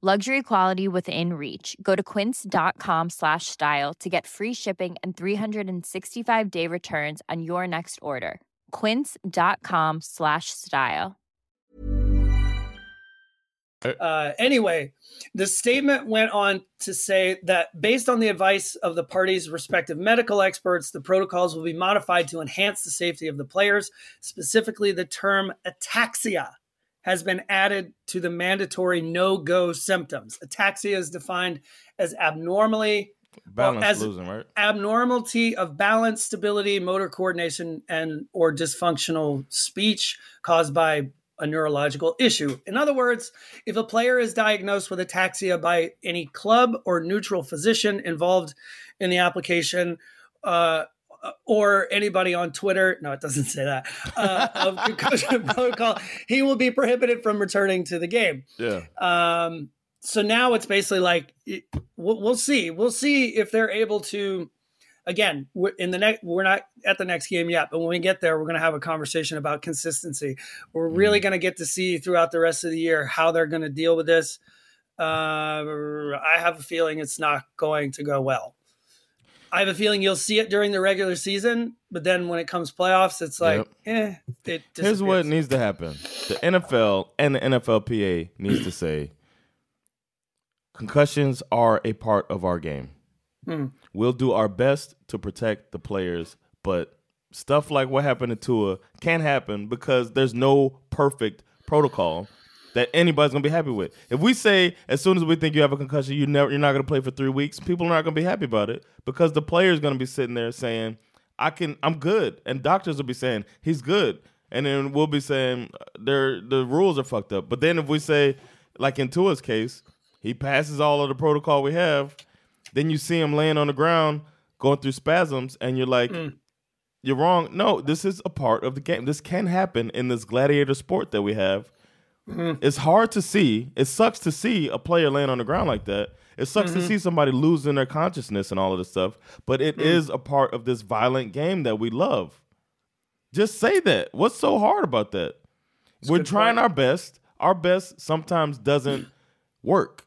Luxury quality within reach. Go to quince.com slash style to get free shipping and 365 day returns on your next order. Quince.com slash style. Uh, anyway, the statement went on to say that based on the advice of the parties' respective medical experts, the protocols will be modified to enhance the safety of the players. Specifically, the term ataxia has been added to the mandatory no go symptoms. Ataxia is defined as abnormally Balance as losing, right? abnormality of balance, stability, motor coordination, and or dysfunctional speech caused by a neurological issue. In other words, if a player is diagnosed with ataxia by any club or neutral physician involved in the application, uh, or anybody on Twitter, no, it doesn't say that, uh, of concussion protocol, he will be prohibited from returning to the game. Yeah. Um, so now it's basically like we'll, we'll see. We'll see if they're able to. Again, we're in the next. We're not at the next game yet, but when we get there, we're going to have a conversation about consistency. We're really going to get to see throughout the rest of the year how they're going to deal with this. Uh, I have a feeling it's not going to go well. I have a feeling you'll see it during the regular season, but then when it comes playoffs, it's like, eh. It Here's what needs to happen: the NFL and the NFLPA needs to say concussions are a part of our game. Hmm. We'll do our best to protect the players, but stuff like what happened to Tua can't happen because there's no perfect protocol that anybody's gonna be happy with. If we say as soon as we think you have a concussion, you never you're not gonna play for three weeks, people are not gonna be happy about it because the player's gonna be sitting there saying, I can I'm good. And doctors will be saying, he's good. And then we'll be saying uh, there the rules are fucked up. But then if we say, like in Tua's case, he passes all of the protocol we have, then you see him laying on the ground going through spasms, and you're like, mm. you're wrong. No, this is a part of the game. This can happen in this gladiator sport that we have. It's hard to see. It sucks to see a player laying on the ground like that. It sucks to Mhm. see somebody losing their consciousness and all of this stuff. But it is Mm. a part of this violent game that we love. Just say that. What's so hard about that? We're trying our best. Our best sometimes doesn't work.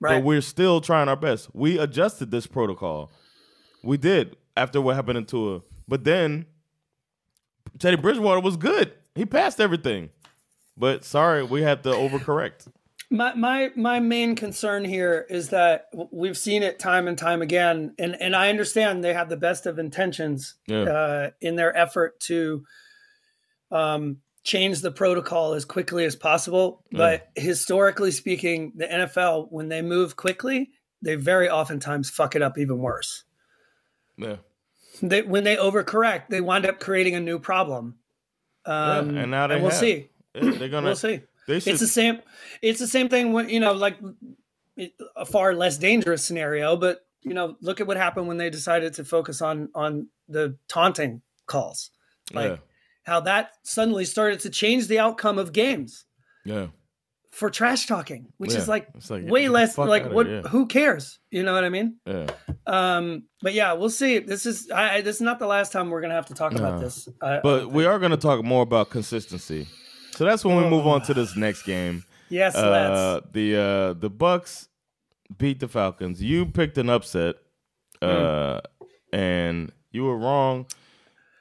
Right. But we're still trying our best. We adjusted this protocol. We did. after what happened in Tua. But then Teddy Bridgewater was good. He passed everything. But sorry, we have to overcorrect. My my my main concern here is that we've seen it time and time again, and and I understand they have the best of intentions Yeah. uh, in their effort to um, change the protocol as quickly as possible. But historically speaking, the NFL when they move quickly, they very oftentimes fuck it up even worse. Yeah. They, when they overcorrect, they wind up creating a new problem. Um, yeah. And now they we'll have. see. They're gonna we'll see. They should It's the same. It's the same thing when you know, like a far less dangerous scenario. But you know, look at what happened when they decided to focus on on the taunting calls, like yeah. how that suddenly started to change the outcome of games Yeah. for trash talking, which Yeah. is like, like, way less. Like what? yeah. Who cares? You know what I mean? Yeah. Um, but yeah, we'll see. This is I, I- this is not the last time we're gonna have to talk about this. I- But we are going to talk more about consistency. So that's when we move on to this next game. Yes, uh, the uh, the Bucks beat the Falcons. You picked an upset, uh, and you were wrong.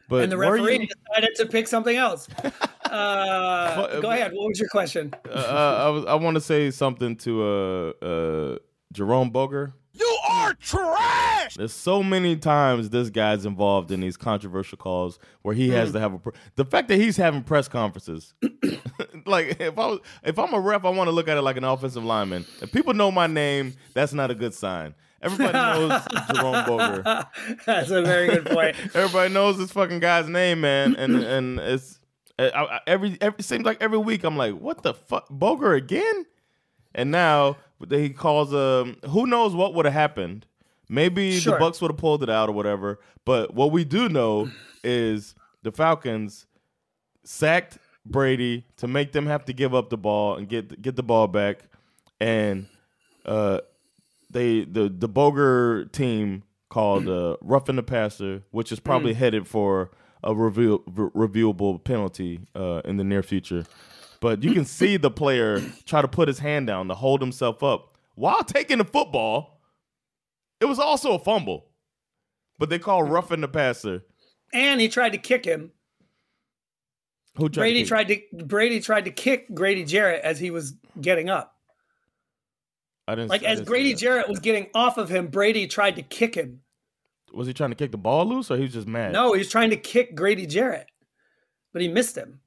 But and the referee you- decided to pick something else. Uh, go ahead. What was your question? uh, I was I want to say something to uh, uh, Jerome Boger. Are trash! There's so many times this guy's involved in these controversial calls where he has Mm. to have a. Pre- the fact that he's having press conferences, like if I was, if I'm a ref, I want to look at it like an offensive lineman. If people know my name, that's not a good sign. Everybody knows Jerome Boger. That's a very good point. Everybody knows this fucking guy's name, man, and and it's I, I, every every it seems like every week I'm like, what the fuck, Boger again? And now he calls um, who knows what would have happened? Maybe Sure. the Bucks would have pulled it out or whatever. But what we do know is the Falcons sacked Brady to make them have to give up the ball and get get the ball back, and uh, they the the Boger team called uh, roughing the passer, which is probably Mm. headed for a review, reviewable penalty uh, in the near future. But you can see the player try to put his hand down to hold himself up while taking the football. It was also a fumble, but they call roughing the passer. And he tried to kick him. Who tried Brady to kick? tried to Brady tried to kick Grady Jarrett as he was getting up. I didn't. Like I as didn't Grady. Jarrett was getting off of him, Brady tried to kick him. was he trying to kick the ball loose or he was just mad? No, he was trying to kick Grady Jarrett, but he missed him.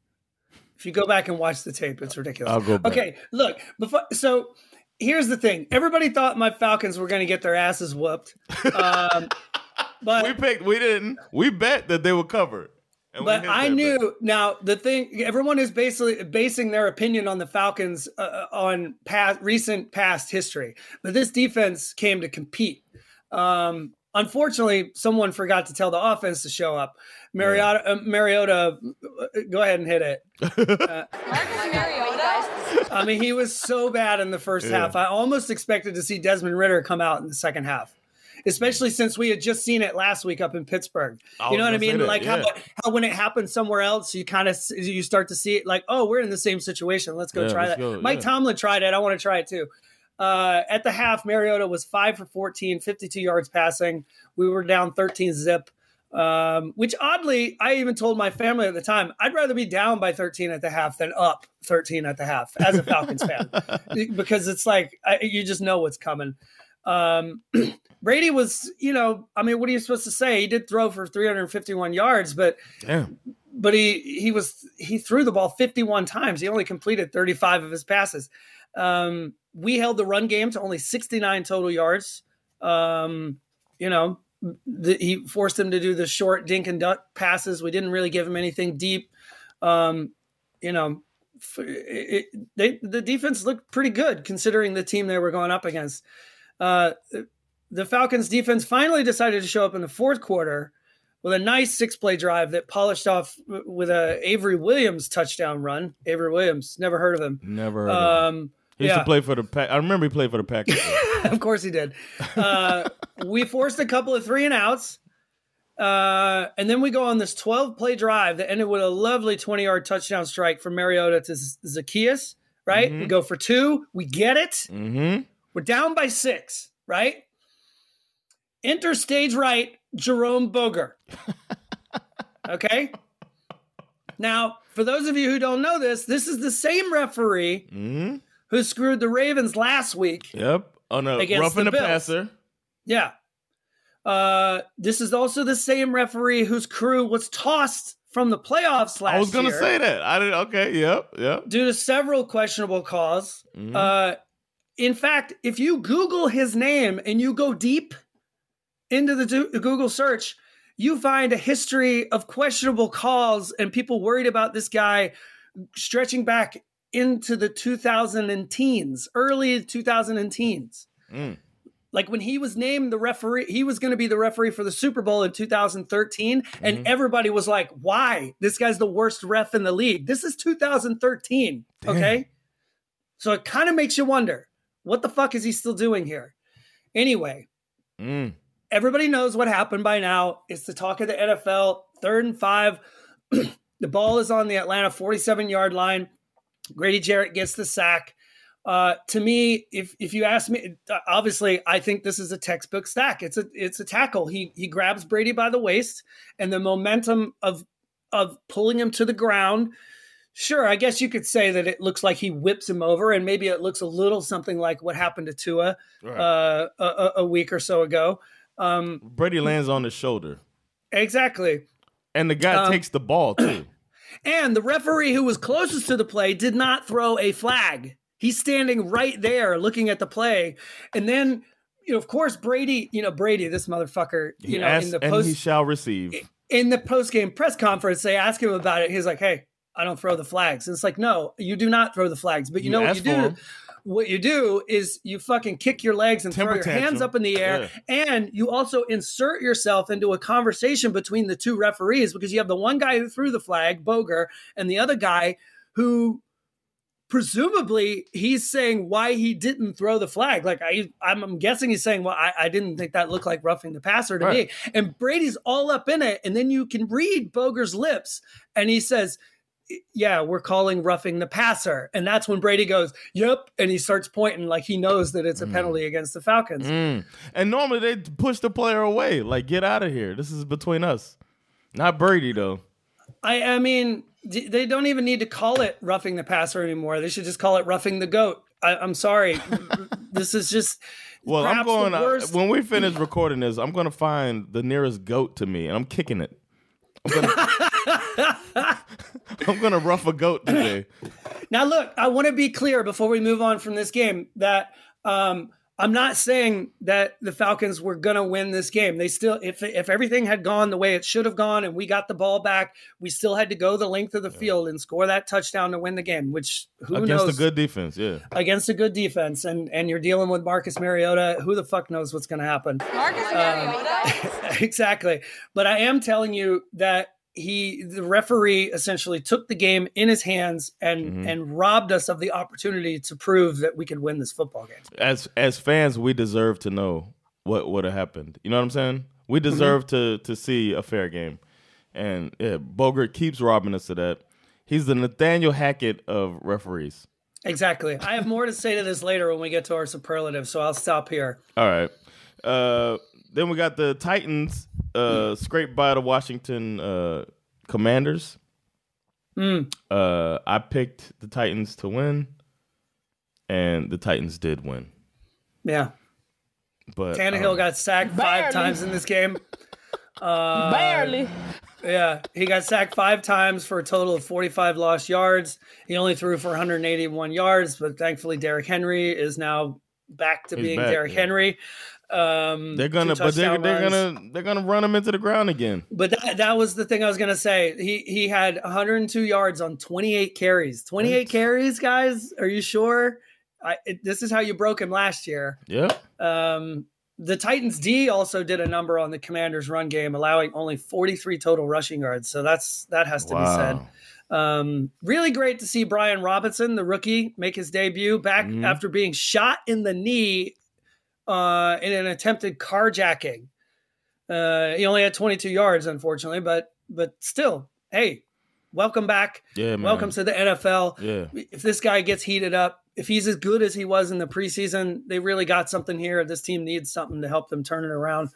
If you go back and watch the tape, it's ridiculous. I'll go back. Okay, look. Before, so here's the thing: everybody thought my Falcons were going to get their asses whooped, um, but we picked. We didn't. We bet that they were covered. but I knew bet. now the thing. Everyone is basically basing their opinion on the Falcons uh, on past recent past history, but this defense came to compete. Um, unfortunately, someone forgot to tell the offense to show up. Mariota, uh, Mariota, uh, go ahead and hit it. Uh, I mean, he was so bad in the first Yeah. half. I almost expected to see Desmond Ridder come out in the second half, especially since we had just seen it last week up in Pittsburgh. I you know what I mean? Like yeah. how, how when it happens somewhere else, you kind of you start to see it like, oh, we're in the same situation. Let's go Yeah, try let's that. go, Mike yeah. Tomlin tried it. I want to try it too. Uh, at the half, Mariota was five for 14, 52 yards passing. We were down 13 zip. Um, which oddly, I even told my family at the time, I'd rather be down by 13 at the half than up 13 at the half as a Falcons fan, because it's like I, you just know what's coming. Um, Brady was, you know, I mean, what are you supposed to say? He did throw for 351 yards, but Damn. but he he was he threw the ball 51 times. He only completed 35 of his passes. Um, we held the run game to only 69 total yards. Um, you know, the, he forced him to do the short dink and duck passes. We didn't really give him anything deep. Um, you know, f- it, it- they, the defense looked pretty good considering the team they were going up against. Uh, the Falcons defense finally decided to show up in the fourth quarter with a nice six play drive that polished off with a Avery Williams touchdown run. Avery Williams, never heard of him. Never heard of him. He used yeah. to play for the pack. I remember he played for the Packers. of course he did. Uh, we forced a couple of three and outs. Uh, and then we go on this 12 play drive that ended with a lovely 20 yard touchdown strike from Mariota to Z- Zaccheaus, right? We go for two. We get it. mm-hmm. We're down by six, right? Enter stage right Jerome Boger. okay? Now, for those of you who don't know this, this is the same referee Mm-hmm. Who screwed the Ravens last week. Yep. On a roughing the the, passer. Yeah. Uh, this is also the same referee whose crew was tossed from the playoffs last year. I was gonna say that. I did. Okay. Yep. Yep. due to several questionable calls. Mhm. Uh, in fact, if you Google his name and you go deep into the du- Google search, you find a history of questionable calls and people worried about this guy stretching back into the 2000 and teens, early 2000 and teens. Mm. Like when he was named the referee, he was going to be the referee for the Super Bowl in 2013. And Mhm. everybody was like, why? This guy's the worst ref in the league. This is 2013. Okay. So it kind of makes you wonder what the fuck is he still doing here? Anyway, Mm. everybody knows what happened by now. It's the talk of the NFL. Third and five. the ball is on the Atlanta 47 yard line. Grady Jarrett gets the sack. Uh, to me, if if you ask me, obviously, I think this is a textbook sack. It's a it's a tackle. He he grabs Brady by the waist, and the momentum of of pulling him to the ground. Sure, I guess you could say that it looks like he whips him over, and maybe it looks a little something like what happened to Tua Right. uh, a- a, a week or so ago. Um, Brady lands on his shoulder, exactly. and the guy Um, takes the ball too. And the referee who was closest to the play did not throw a flag. He's standing right there looking at the play. And then, you know, of course, Brady, you know, Brady, this motherfucker, He you know, in the and post he shall receive. in the post game press conference, they ask him about it. He's like, Hey, I don't throw the flags. And it's like, no, you do not throw the flags. But you, You know what you do? 'em. What you do is you fucking kick your legs and Temper throw your hands up in the air, and you also insert yourself into a conversation between the two referees because you have the one guy who threw the flag, Boger, and the other guy who presumably he's saying why he didn't throw the flag. Like I, I'm, I'm guessing he's saying, well, I, I didn't think that looked like roughing the passer to Right. me. And Brady's all up in it, and then you can read Boger's lips, and he says. Yeah, we're calling roughing the passer. And that's when Brady goes, Yep. And he starts pointing like he knows that it's a penalty against the Falcons. Mm. And normally they push the player away, like get out of here. This is between us, not Brady though. I, I mean, they don't even need to call it roughing the passer anymore. They should just call it roughing the goat. I, I'm sorry. this is just. Well, I'm going. uh, when we finish recording this, I'm going to find the nearest goat to me, and I'm kicking it. I'm gonna, rough a goat today. Now, look, I want to be clear before we move on from this game that um, I'm not saying that the Falcons were going to win this game. They still, if if everything had gone the way it should have gone and we got the ball back, we still had to go the length of the field and score that touchdown to win the game. Which who Against knows a good defense, yeah. against a good defense, and and you're dealing with Marcus Mariota. Who the fuck knows what's going to happen? Marcus Mariota. exactly. But I am telling you that he, the referee, essentially took the game in his hands and Mhm. and robbed us of the opportunity to prove that we could win this football game. As as fans, we deserve to know what would have happened. You know what I'm saying? We Mm-hmm. deserve to to see a fair game, and yeah, Boger keeps robbing us of that. He's the Nathaniel Hackett of referees. Exactly. I have more to say to this later when we get to our superlative, so I'll stop here. All right. Uh, then we got the Titans uh, scraped by the Washington uh, Commanders. Mm. Uh, I picked the Titans to win, and the Titans did win. Yeah. But Tannehill um, got sacked five Barely. times in this game. Uh, Barely. Yeah, he got sacked five times for a total of 45 lost yards. He only threw for 181 yards, but thankfully Derrick Henry is now back to He's being back, Derrick yeah. Henry. Um, they're gonna, but they're, they're gonna they're gonna run him into the ground again. But that, that was the thing I was going to say. He he had 102 yards on 28 carries. 28 carries, guys. Are you sure? I, it, this is how you broke him last year. Yeah. Um, the Titans D also did a number on the Commanders' run game, allowing only 43 total rushing yards. So that's that has to be said. Um, really great to see Brian Robinson, the rookie, make his debut back Mhm. after being shot in the knee uh, in an attempted carjacking. Uh, he only had 22 yards, unfortunately, but but still, hey, welcome back. Yeah, man. Welcome to the NFL. Yeah. If this guy gets heated up, if he's as good as he was in the preseason, they really got something here. This team needs something to help them turn it around.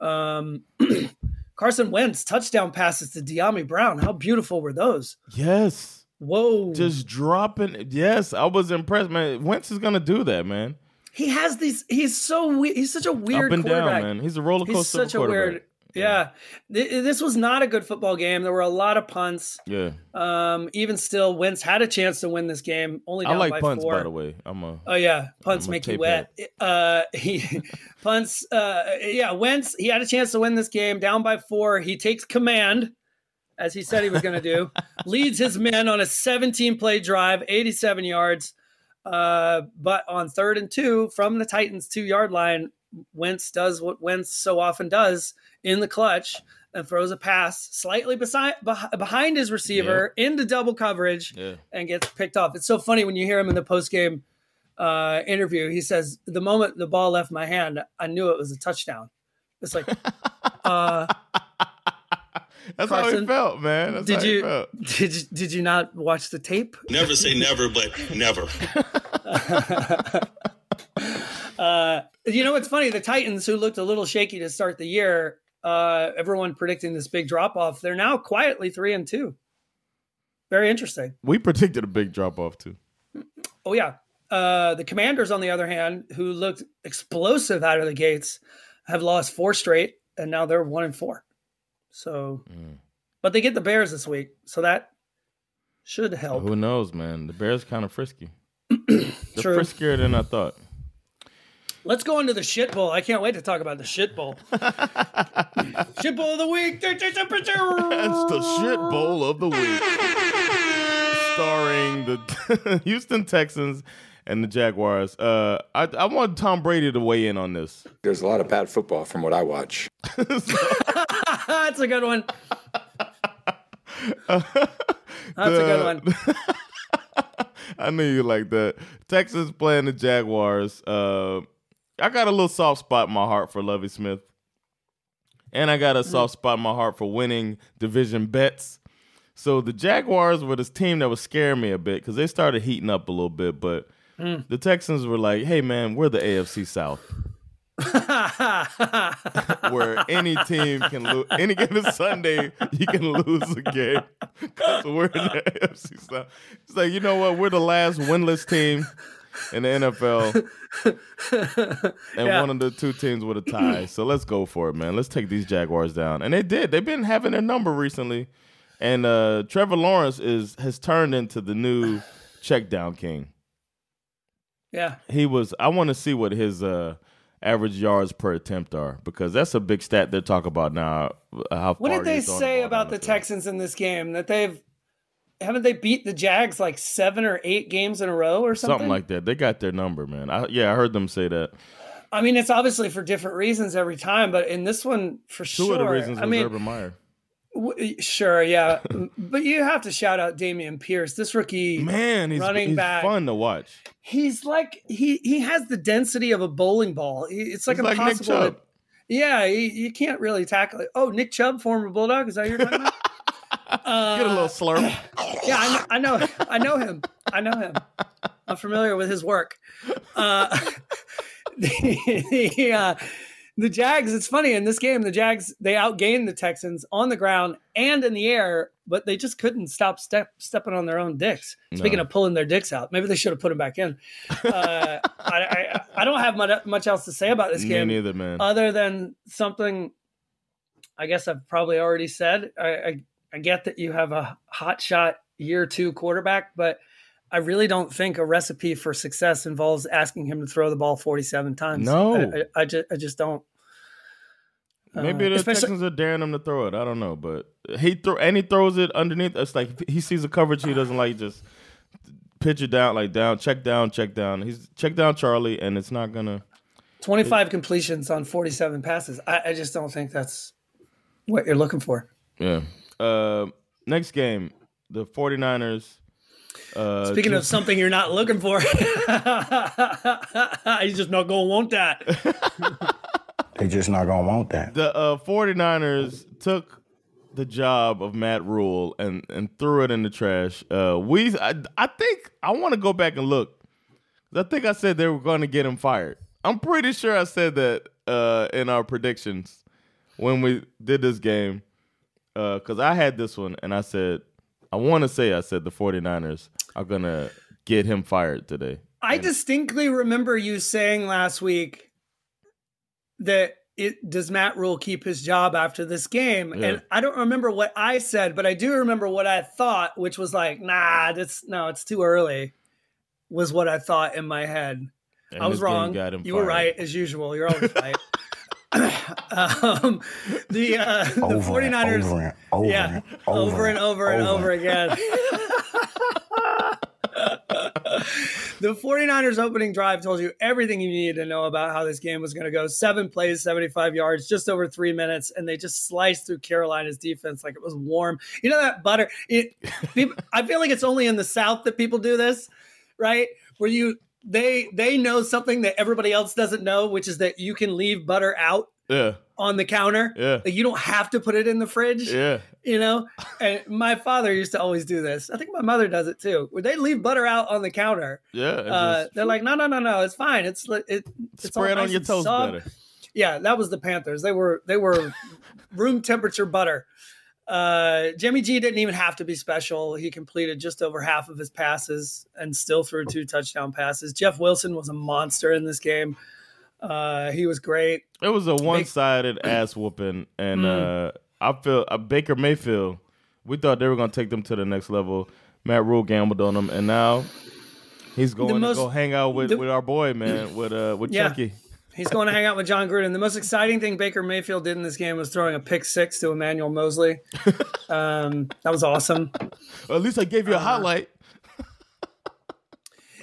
Um, Carson Wentz touchdown passes to Dyami Brown. How beautiful were those? Yes. Whoa. Just dropping. Yes, I was impressed, man. Wentz is gonna do that, man. He has these. He's so weird. He's such a weird Up and down, quarterback. man. He's a roller coaster a such a weird. Yeah, Th- this was not a good football game. There were a lot of punts. Yeah. Um, even still, Wentz had a chance to win this game. Only down I like by punts, four. by the way. I'm a. Oh yeah, punts I'm make you wet. Uh, he punts. Uh, yeah, Wentz. He had a chance to win this game, down by four. He takes command, as he said he was going to do. leads his men on a 17 play drive, 87 yards. Uh, but on third and two from the Titans two yard line, Wentz does what Wentz so often does in the clutch and throws a pass slightly beside behind his receiver into double coverage Yeah. and gets picked off. It's so funny when you hear him in the post game uh, interview. He says, "The moment the ball left my hand, I knew it was a touchdown." It's like, uh, That's how he Carson, felt, man. That's did how you felt. did you, did you not watch the tape? Never say never, but never. Uh, you know what's funny? The Titans, who looked a little shaky to start the year, uh, everyone predicting this big drop off, they're now quietly three and two. Very interesting. We predicted a big drop off too. Oh yeah. Uh, the Commanders, on the other hand, who looked explosive out of the gates, have lost four straight, and now they're one and four. So, but they get the Bears this week, so that should help. Who knows, man? The Bears kind of frisky. They're True. friskier than I thought. Let's go into the shit bowl. I can't wait to talk about the shit bowl. shit bowl of the week. It's the shit bowl of the week. Starring the Houston Texans and the Jaguars. Uh, I, I want Tom Brady to weigh in on this. There's a lot of bad football from what I watch. That's a good one. That's a good one. I knew you like that. Texas playing the Jaguars. Uh, I got a little soft spot in my heart for Lovie Smith. And I got a soft spot in my heart for winning division bets. So the Jaguars were this team that was scaring me a bit because they started heating up a little bit, but Mm. the Texans were like, hey man, we're the AFC South. where any team can lose any given Sunday, you can lose a game because we're in the AFC South. It's like you know what? We're the last winless team in the NFL, and Yeah. one of the two teams with a tie. So let's go for it, man. Let's take these Jaguars down, and they did. They've been having their number recently, and uh, Trevor Lawrence is has turned into the new check down king yeah. he was i want to see what his uh average yards per attempt are because that's a big stat they're talking about now how What did they say the about the field. Texans in this game? That they've haven't they beat the Jags like seven or eight games in a row or something? something like that they got their number man I, yeah i heard them say that I mean, it's obviously for different reasons every time, but in this one, for two sure. of the reasons I was mean, urban meyer sure, yeah, but you have to shout out Dameon Pierce, this rookie man he's, running he's back. fun to watch He's like he he has the density of a bowling ball. It's like He's like impossible. To, yeah, you, you can't really tackle it. Oh, Nick Chubb, former Bulldog, is that talking about? Uh, get a little slurp Yeah, I know, I know, I know him. I know him. I'm familiar with his work. Uh, the, the, uh, the Jags. It's funny in this game. The Jags they outgained the Texans on the ground and in the air, but they just couldn't stop step, stepping on their own dicks. Speaking No. of pulling their dicks out, maybe they should have put them back in. Uh, I, I, I don't have much, much else to say about this me game neither man other than something I guess I've probably already said. I, I, I get that you have a hot shot year two quarterback, but I really don't think a recipe for success involves asking him to throw the ball 47 times. No. I, I, I just, I just don't. Maybe Uh, the especially- Texans are daring him to throw it. I don't know, but he throw and he throws it underneath. It's like he sees a coverage he doesn't like. Just pitch it down, like down, check down, check down. He's check down Charlie, and it's not gonna. 25 completions on 47 passes. I, I just don't think that's what you're looking for. Yeah. Uh, next game, the 49ers. Uh, Speaking of something you're not looking for, he's just not going to want that. They just not gonna want that. the uh, 49ers took the job of Matt Rhule and and threw it in the trash. Uh, we I, I think I want to go back and look. I think I said they were going to get him fired. I'm pretty sure I said that uh, in our predictions. when we did this game, because I had this one and I said, I want to say I said the 49ers are going to get him fired today. I distinctly remember you saying last week that it does Matt Rhule keep his job after this game? Yeah. And I don't remember what I said, but I do remember what I thought, which was like, nah, that's no, it's too early. Was what I thought in my head. And I was wrong. got him You were right as usual. You're always right. um, the uh, the Over and 49ers over and over yeah, and over, over and and over and over. over again. the 49ers opening drive told you everything you needed to know about how this game was going to go. Seven plays, 75 yards, just over three minutes, and they just sliced through Carolina's defense like it was warm. You know that butter? It, people, I feel like it's only in the South that people do this, right? Where you they they know something that everybody else doesn't know, which is that you can leave butter out Yeah. On the counter. Yeah. Like you don't have to put it in the fridge Yeah. you know and my father used to always do this i think my mother does it too where they leave butter out on the counter Yeah. uh, just they're like no no no no it's fine it's it, it's all spread on your toast soft." better. yeah that was the panthers they were they were room temperature butter uh, Jimmy G didn't even have to be special. He completed just over half of his passes and still threw two touchdown passes. Jeff Wilson was a monster in this game. Uh, he was great. It was a one-sided ass whooping, and Mm. uh, I feel uh, Baker Mayfield. We thought they were going to take them to the next level. Matt Rhule gambled on them, and now he's going most- to go hang out with, the- with our boy, man, with uh with Yeah. Chucky. He's going to hang out with Jon Gruden. The most exciting thing Baker Mayfield did in this game was throwing a pick six to Emmanuel Moseley. Um, that was awesome. Well, at least I gave you a Uh, highlight.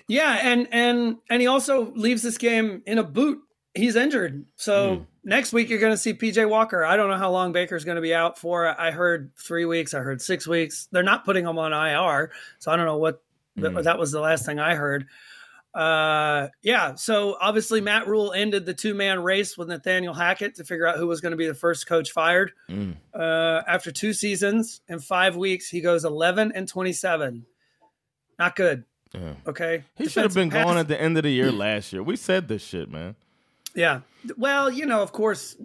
Yeah, and and and he also leaves this game in a boot. He's injured, so next week you're going to see PJ Walker. I don't know how long Baker's going to be out for. I heard three weeks. I heard six weeks. They're not putting him on IR, so I don't know what. th- that was the last thing I heard. Uh, yeah. So obviously Matt Rhule ended the two man race with Nathaniel Hackett to figure out who was going to be the first coach fired. Mm. Uh, after two seasons and five weeks, he goes 11 and 27. Not good. Yeah. Okay. He should have been Defensive gone at the end of the year last year. We said this shit, man. Yeah. Well, you know, of course,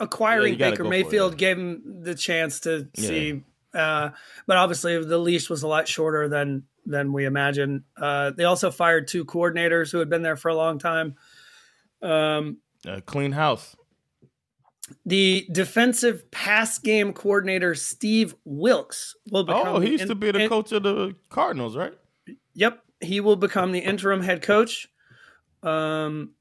acquiring gotta Baker it, Mayfield gave him the chance to Yeah. see. Uh, but obviously, the leash was a lot shorter than than we imagine. Uh, they also fired two coordinators who had been there for a long time. Um, Uh, clean house. the defensive pass game coordinator Steve Wilks will become. Oh, he used in- to be the in- coach of the Cardinals, right? Yep, he will become the interim head coach. Um,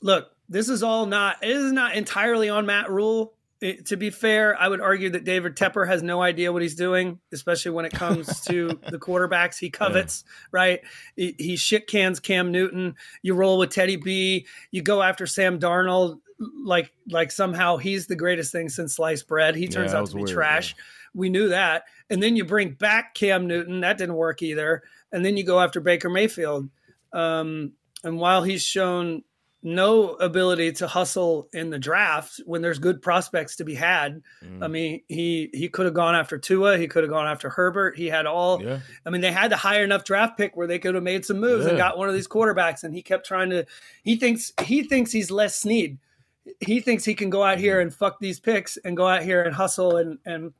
look, this is all not. It is not entirely on Matt Rhule. It- to be fair, I would argue that David Tepper has no idea what he's doing, especially when it comes to the quarterbacks he covets. Right? He, he shit cans Cam Newton. You roll with Teddy B. You go after Sam Darnold like like somehow he's the greatest thing since sliced bread. He turns that out to be weird, trash. We knew that. And then you bring back Cam Newton. That didn't work either. And then you go after Baker Mayfield. Um, and while he's shown no ability to hustle in the draft when there's good prospects to be had, Mm. I mean, he he could have gone after Tua. He could have gone after Herbert. He had all. Yeah. I mean, they had to hire enough draft pick where they could have made some moves and got one of these quarterbacks. And he kept trying to. He thinks he thinks he's Les Snead. He thinks he can go out here and fuck these picks and go out here and hustle and and.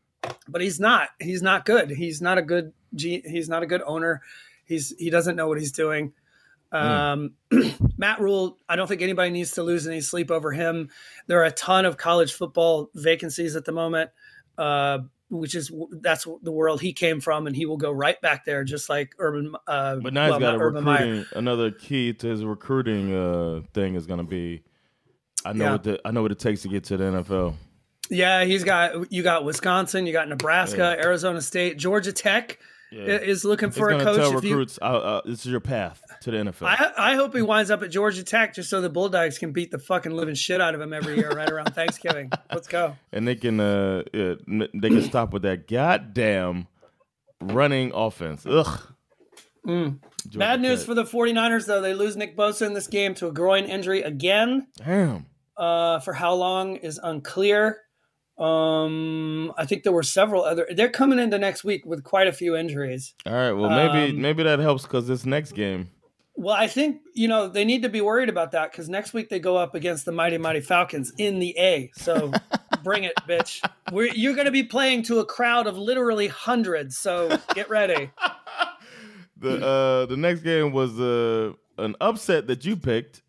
But he's not. He's not good. He's not a good. G, he's not a good owner. He's he doesn't know what he's doing. Um, Matt Rhule, I don't think anybody needs to lose any sleep over him. There are a ton of college football vacancies at the moment, uh, which is that's the world he came from, and he will go right back there, just like Urban. Uh, But now well, he's got Urban Meyer. recruiting. Another key to his recruiting uh, thing is going to be. I know Yeah. what the, I know what it takes to get to the NFL. Yeah, he's got you got Wisconsin, you got Nebraska, Yeah. Arizona State, Georgia Tech Yeah. is looking for a coach. tell If you- recruits, uh, uh, "This is your path to the NFL." I, I hope he winds up at Georgia Tech just so the Bulldogs can beat the fucking living shit out of him every year right around Thanksgiving. Let's go. and they can uh, yeah, they can stop with that goddamn running offense. Ugh. Mm. Bad news Tech. for the 49ers, though. They lose Nick Bosa in this game to a groin injury again. Damn. Uh, for how long is unclear. Um, I think there were several other. They're coming into next week with quite a few injuries. All right. Well, maybe Um, maybe that helps because this next game. Well, I think you know they need to be worried about that because next week they go up against the mighty mighty Falcons in the A. So bring it, bitch. We're, you're going to be playing to a crowd of literally hundreds, so get ready. The uh, the next game was uh, an upset that you picked.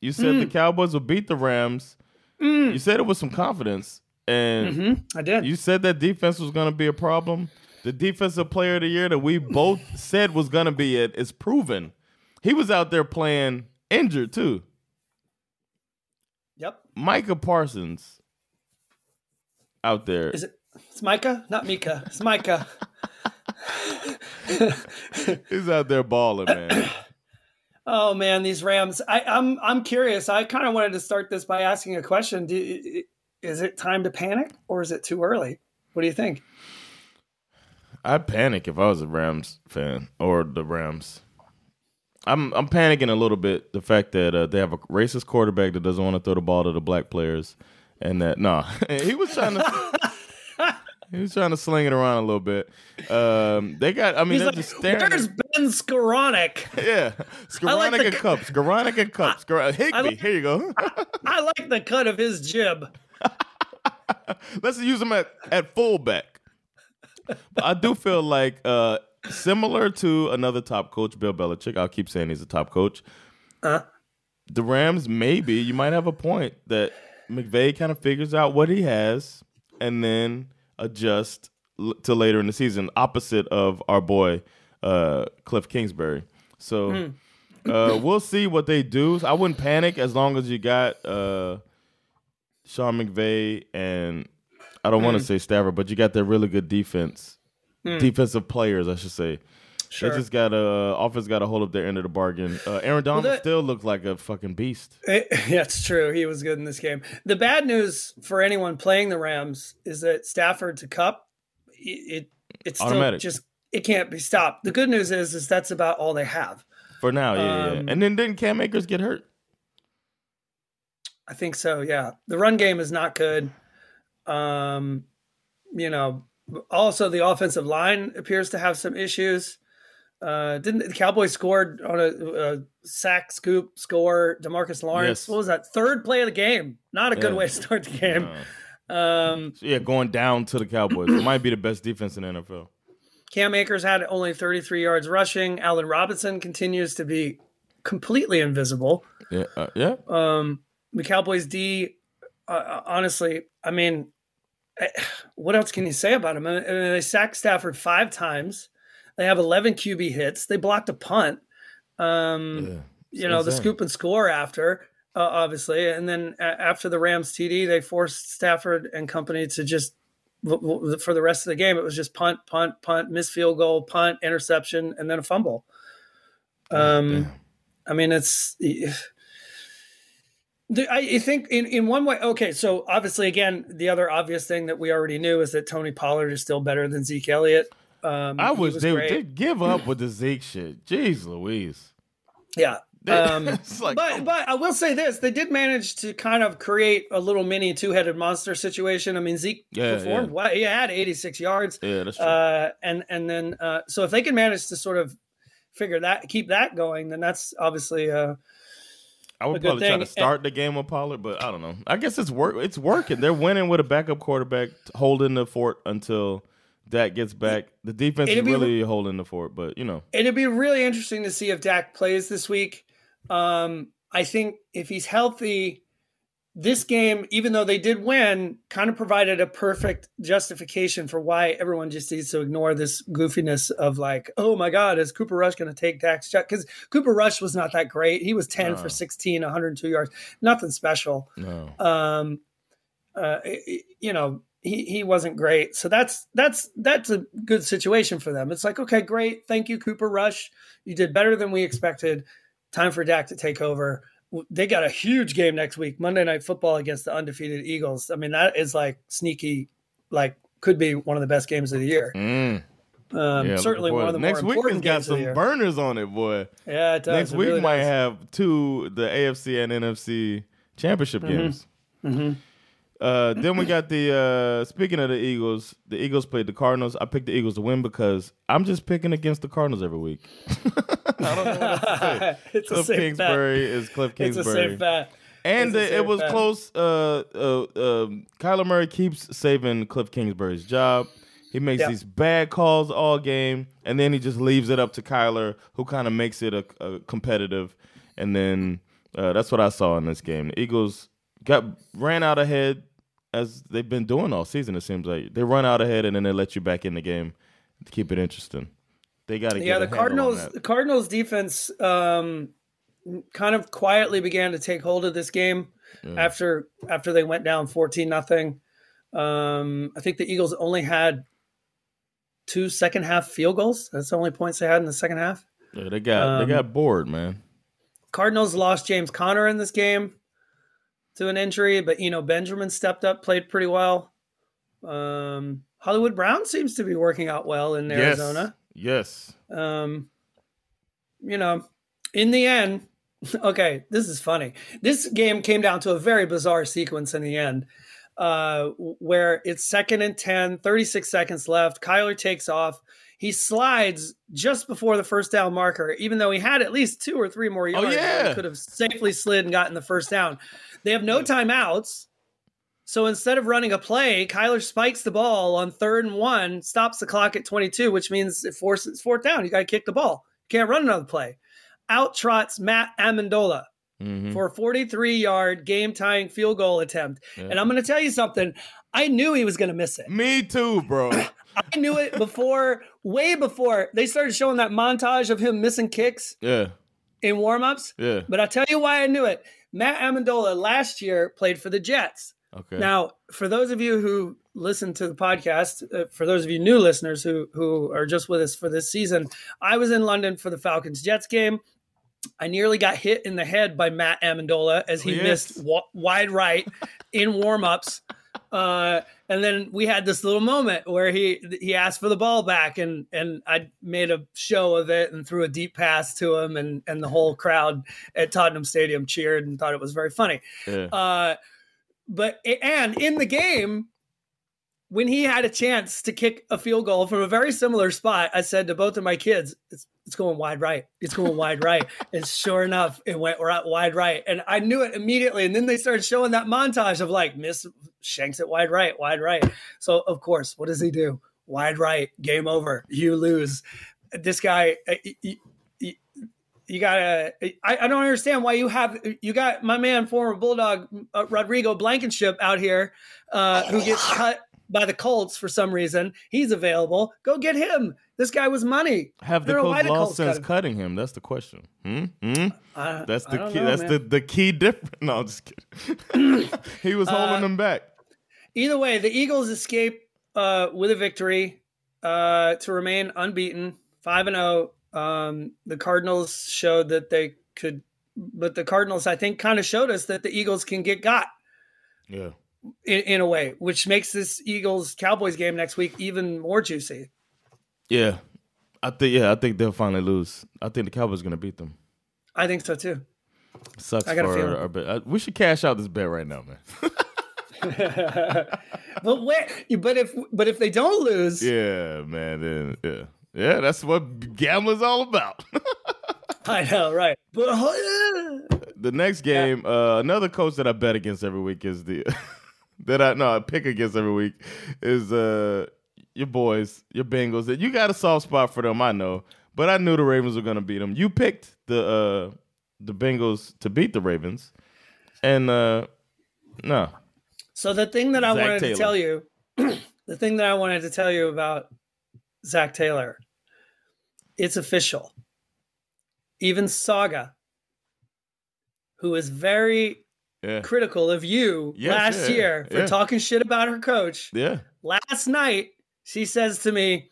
You said the Mm. Cowboys would beat the Rams. Mm. You said it with some confidence, and Mhm, I did. You said that defense was going to be a problem. The defensive player of the year that we both said was going to be it is proven. He was out there playing injured too. Yep. Micah Parsons out there. Is it? It's Micah, not Mika. It's Micah. He's out there balling, man. Oh man, these Rams. I, I'm I'm curious. I kind of wanted to start this by asking a question. Do, is it time to panic or is it too early? What do you think? I'd panic if I was a Rams fan or the Rams. I'm I'm panicking a little bit the fact that uh, they have a racist quarterback that doesn't want to throw the ball to the black players, and that no, he was trying to he was trying to sling it around a little bit. Um, they got I mean He's they're like, just staring. Where's Ben Skowronek? yeah, I like Skowronek the and Cups, Skowronek and Cups, Skor- Higbee. like- here you go. I like the cut of his jib. Let's use him at, at fullback. But I do feel like uh, similar to another top coach, Bill Belichick. I'll keep saying he's a top coach. Uh, The Rams, maybe you might have a point that McVay kind of figures out what he has and then adjust l- to later in the season, opposite of our boy uh, Cliff Kingsbury. So Hmm. uh, we'll see what they do. I wouldn't panic as long as you got uh, Sean McVay and I don't want to say Stafford, but you got that really good defense, Hmm. defensive players, I should say. Sure. They just got a offense got to hold up their end of the bargain. Uh, Aaron Donald that- still looked like a fucking beast. It, yeah, it's true. He was good in this game. The bad news for anyone playing the Rams is that Stafford to Kupp, it, it it's still Automatic. just it can't be stopped. The good news is is that's about all they have. For now, yeah, yeah, yeah. Um, And then didn't Cam Akers get hurt? I think so. Yeah, the run game is not good. Um, you know, also the offensive line appears to have some issues. Uh, didn't the Cowboys scored on a, a sack scoop score? DeMarcus Lawrence. Yes. What was that? Third play of the game. Not a good way to start the game. Um, So, yeah, going down to the Cowboys. it might be the best defense in the NFL. Cam Akers had only 33 yards rushing. Allen Robinson continues to be completely invisible. Yeah, uh, yeah. Um, the Cowboys D, uh, honestly, I mean, eh, what else can you say about them? I mean, they sacked Stafford five times. They have 11 QB hits. They blocked a punt. Um, you know, the scoop and score after, uh, obviously. And then after the Rams TD, they forced Stafford and company to just, for the rest of the game, it was just punt, punt, punt, miss field goal, punt, interception, and then a fumble. Um, I mean, it's. I think in, in one way, okay, so obviously, again, the other obvious thing that we already knew is that Tony Pollard is still better than Zeke Elliott. Um, I wish was they would give up with the Zeke shit. Jeez Louise. Yeah. Um, like, but but I will say this: they did manage to kind of create a little mini two-headed monster situation. I mean, Zeke Yeah, performed yeah. well; he had 86 yards. Yeah, that's true. Uh, and and then uh, so if they can manage to sort of figure that, keep that going, then that's obviously uh, I would probably try to start the game with Pollard, but I don't know. I guess it's work. It's working. They're winning with a backup quarterback holding the fort until Dak gets back. The defense is It'd be- really holding the fort, but you know, It'd be really interesting to see if Dak plays this week. Um, I think if he's healthy, this game, even though they did win, kind of provided a perfect justification for why everyone just needs to ignore this goofiness of like, oh my God, is Cooper Rush going to take Dak's shot? Because Cooper Rush was not that great. He was 10 No. for 16, 102 yards, nothing special. no. Um, uh, you know, he, he wasn't great. So that's that's that's a good situation for them. It's like, okay, great. Thank you, Cooper Rush. You did better than we expected. Time for Dak to take over. They got a huge game next week, Monday Night Football against the undefeated Eagles. I mean, that is like sneaky, like could be one of the best games of the year. Mm. Um, Yeah, certainly looking one of the next more weekend's got some burners on it, boy. Yeah, it does. Next It week really might does. have two the AFC and NFC championship Mhm. games. Mhm. Uh, then we got the uh, speaking of the Eagles, the Eagles played the Cardinals. I picked the Eagles to win because I'm just picking against the Cardinals every week. I don't know what to say. it's a Cliff Kingsbury bet. is Cliff It's a Kingsbury. safe bet. And the, it was fan. close. Uh, uh, um, Kyler Murray keeps saving Cliff Kingsbury's job. He makes Yeah. these bad calls all game, and then he just leaves it up to Kyler, who kind of makes it a, a competitive. And then uh, that's what I saw in this game. The Eagles got ran out ahead as they've been doing all season. It seems like they run out ahead and then they let you back in the game to keep it interesting. They got to yeah, get the a handle on Cardinals. The Cardinals defense um, kind of quietly began to take hold of this game after after they went down fourteen nothing. Um, I think the Eagles only had two second half field goals. That's the only points they had in the second half. Yeah, they got Um, they got bored, man. Cardinals lost James Conner in this game to an injury, but you know Benjamin stepped up, played pretty well. Um, Hollywood Brown seems to be working out well in Arizona. Yes. Um, you know, in the end, okay, this is funny. This game came down to a very bizarre sequence in the end, uh, where it's second and 10, 36 seconds left. Kyler takes off. He slides just before the first down marker, even though he had at least two or three more yards. where yeah. He could have safely slid and gotten the first down. They have no timeouts. So instead of running a play, Kyler spikes the ball on third and one, stops the clock at 22, which means it forces fourth down. You got to kick the ball. You can't run another play. Out trots Matt Ammendola Mhm. for a 43 yard game tying field goal attempt. And I'm going to tell you something. I knew he was going to miss it. Me too, bro. I knew it before, way before they started showing that montage of him missing kicks yeah, in warmups. yeah. But I'll tell you why I knew it. Matt Ammendola last year played for the Jets. Okay. Now, for those of you who listen to the podcast, uh, for those of you new listeners who who are just with us for this season, I was in London for the Falcons Jets game. I nearly got hit in the head by Matt Ammendola as he Oh, yes. missed wa- wide right in warmups. Uh, and then we had this little moment where he he asked for the ball back, and and I made a show of it and threw a deep pass to him, and and the whole crowd at Tottenham Stadium cheered and thought it was very funny. Yeah. Uh, but and in the game, when he had a chance to kick a field goal from a very similar spot, I said to both of my kids, "It's it's going wide right. It's going wide right." And sure enough, it went right wide right, and I knew it immediately. And then they started showing that montage of like miss shanks it wide right, wide right. So of course, what does he do? Wide right, game over. You lose. This guy. uh, you gotta I, I don't understand why you have you got my man former bulldog uh, rodrigo blankenship out here uh, who gets cut by the colts for some reason he's available go get him this guy was money Have the don't know why Colts lost since cut him. cutting him? That's the question. Hmm? Hmm? I- That's the key. know, that's man. the the key difference. No, I'm just kidding. he was holding Uh, them back. either way the eagles escape uh, with a victory uh, to remain unbeaten 5 and 0 um, the cardinals showed that they could but the cardinals i think kind of showed us that the eagles can get got Yeah. In, in a way, which makes this Eagles Cowboys game next week even more juicy. Yeah. I think yeah, I think they'll finally lose. I think the Cowboys are gonna beat them. I think so too. Sucks I got a for feeling. our, our bet. We should cash out this bet right now, man. But where? But if but if they don't lose, yeah, man. Then yeah, yeah. That's what gambling's all about. I know, right? But the next game, uh, another coach that I bet against every week is the that I no I pick against every week is uh your boys, your Bengals. That you got a soft spot for them, I know, but I knew the Ravens were gonna beat them. You picked the uh the Bengals to beat the Ravens, and uh no, so the thing that I Zac wanted Taylor. to tell you, the thing that I wanted to tell you about Zac Taylor, it's official. Even Saga, who is very yeah, critical of you Yes, last yeah, year for yeah. talking shit about her coach. yeah. Last night, she says to me,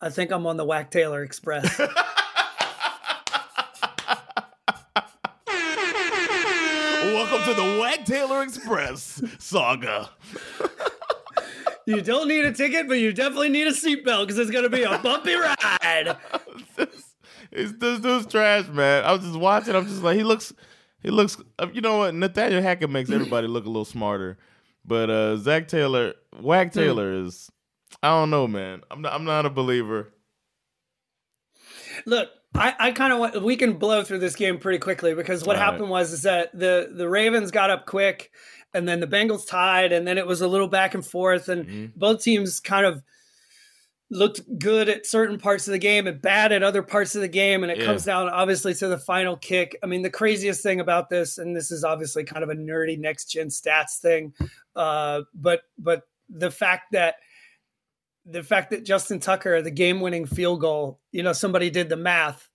I think I'm on the Whack Taylor Express. Welcome to the Whack Taylor Express saga. you don't need a ticket, but you definitely need a seatbelt because it's going to be a bumpy ride. It's this dude's trash, man. I was just watching. I'm just like, he looks, he looks. uh, You know what? Nathaniel Hackett makes everybody look a little smarter, but uh Zac Taylor, Wag Hmm. Taylor is. I don't know, man. I'm not. I'm not a believer. Look, I, I kind of want we can blow through this game pretty quickly because what All right. happened was is that the the Ravens got up quick and then the Bengals tied and then it was a little back and forth and Mm-hmm. both teams kind of looked good at certain parts of the game and bad at other parts of the game and it Yeah. comes down obviously to the final kick. I mean the craziest thing about this and this is obviously kind of a nerdy next gen stats thing uh but but the fact that the fact that Justin Tucker, the game winning field goal, you know, somebody did the math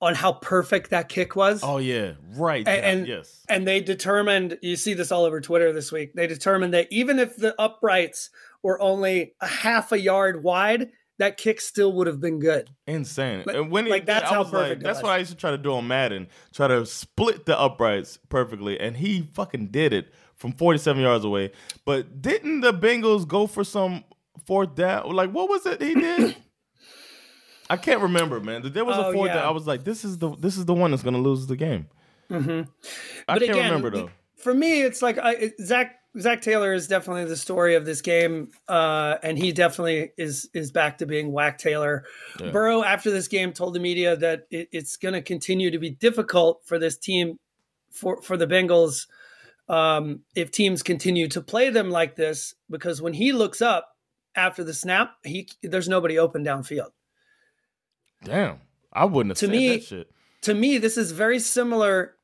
on how perfect that kick was. Oh yeah, right. And, and yes. and they determined you see this all over Twitter this week. They determined that even if the uprights were only a half a yard wide, that kick still would have been good. Insane. Like- and when like, did, that's I how was like, perfect that's what I used to try to do on Madden, try to split the uprights perfectly, and he fucking did it from 47 yards away. But didn't the Bengals go for some fourth down? Like, what was it he did? I can't remember, man. There was Oh, a fourth yeah. down. I was like, this is the this is the one that's gonna lose the game. Mm-hmm. I can't remember though. For me, it's like I, Zac Zac Taylor is definitely the story of this game, uh, and he definitely is is back to being Whack Taylor. Yeah. Burrow, after this game, told the media that it, it's going to continue to be difficult for this team, for for the Bengals, um, if teams continue to play them like this, because when he looks up after the snap, he there's nobody open downfield. Damn, I wouldn't have To me- that shit. to me, this is very similar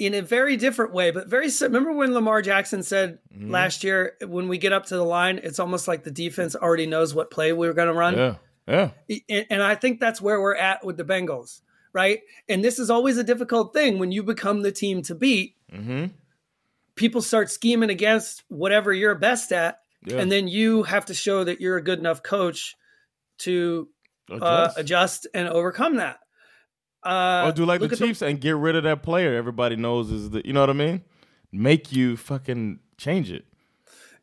in a very different way, but very remember when Lamar Jackson said Mhm. last year, when we get up to the line, it's almost like the defense already knows what play we are going to run. Yeah, yeah. And, and I think that's where we're at with the Bengals, right? And this is always a difficult thing when you become the team to beat. Mm-hmm. People start scheming against whatever you're best at, Yeah. and then you have to show that you're a good enough coach to uh, Adjust. adjust and overcome that. Uh, or do like the Chiefs and get rid of that player everybody knows is the you know what I mean? Make you fucking change it.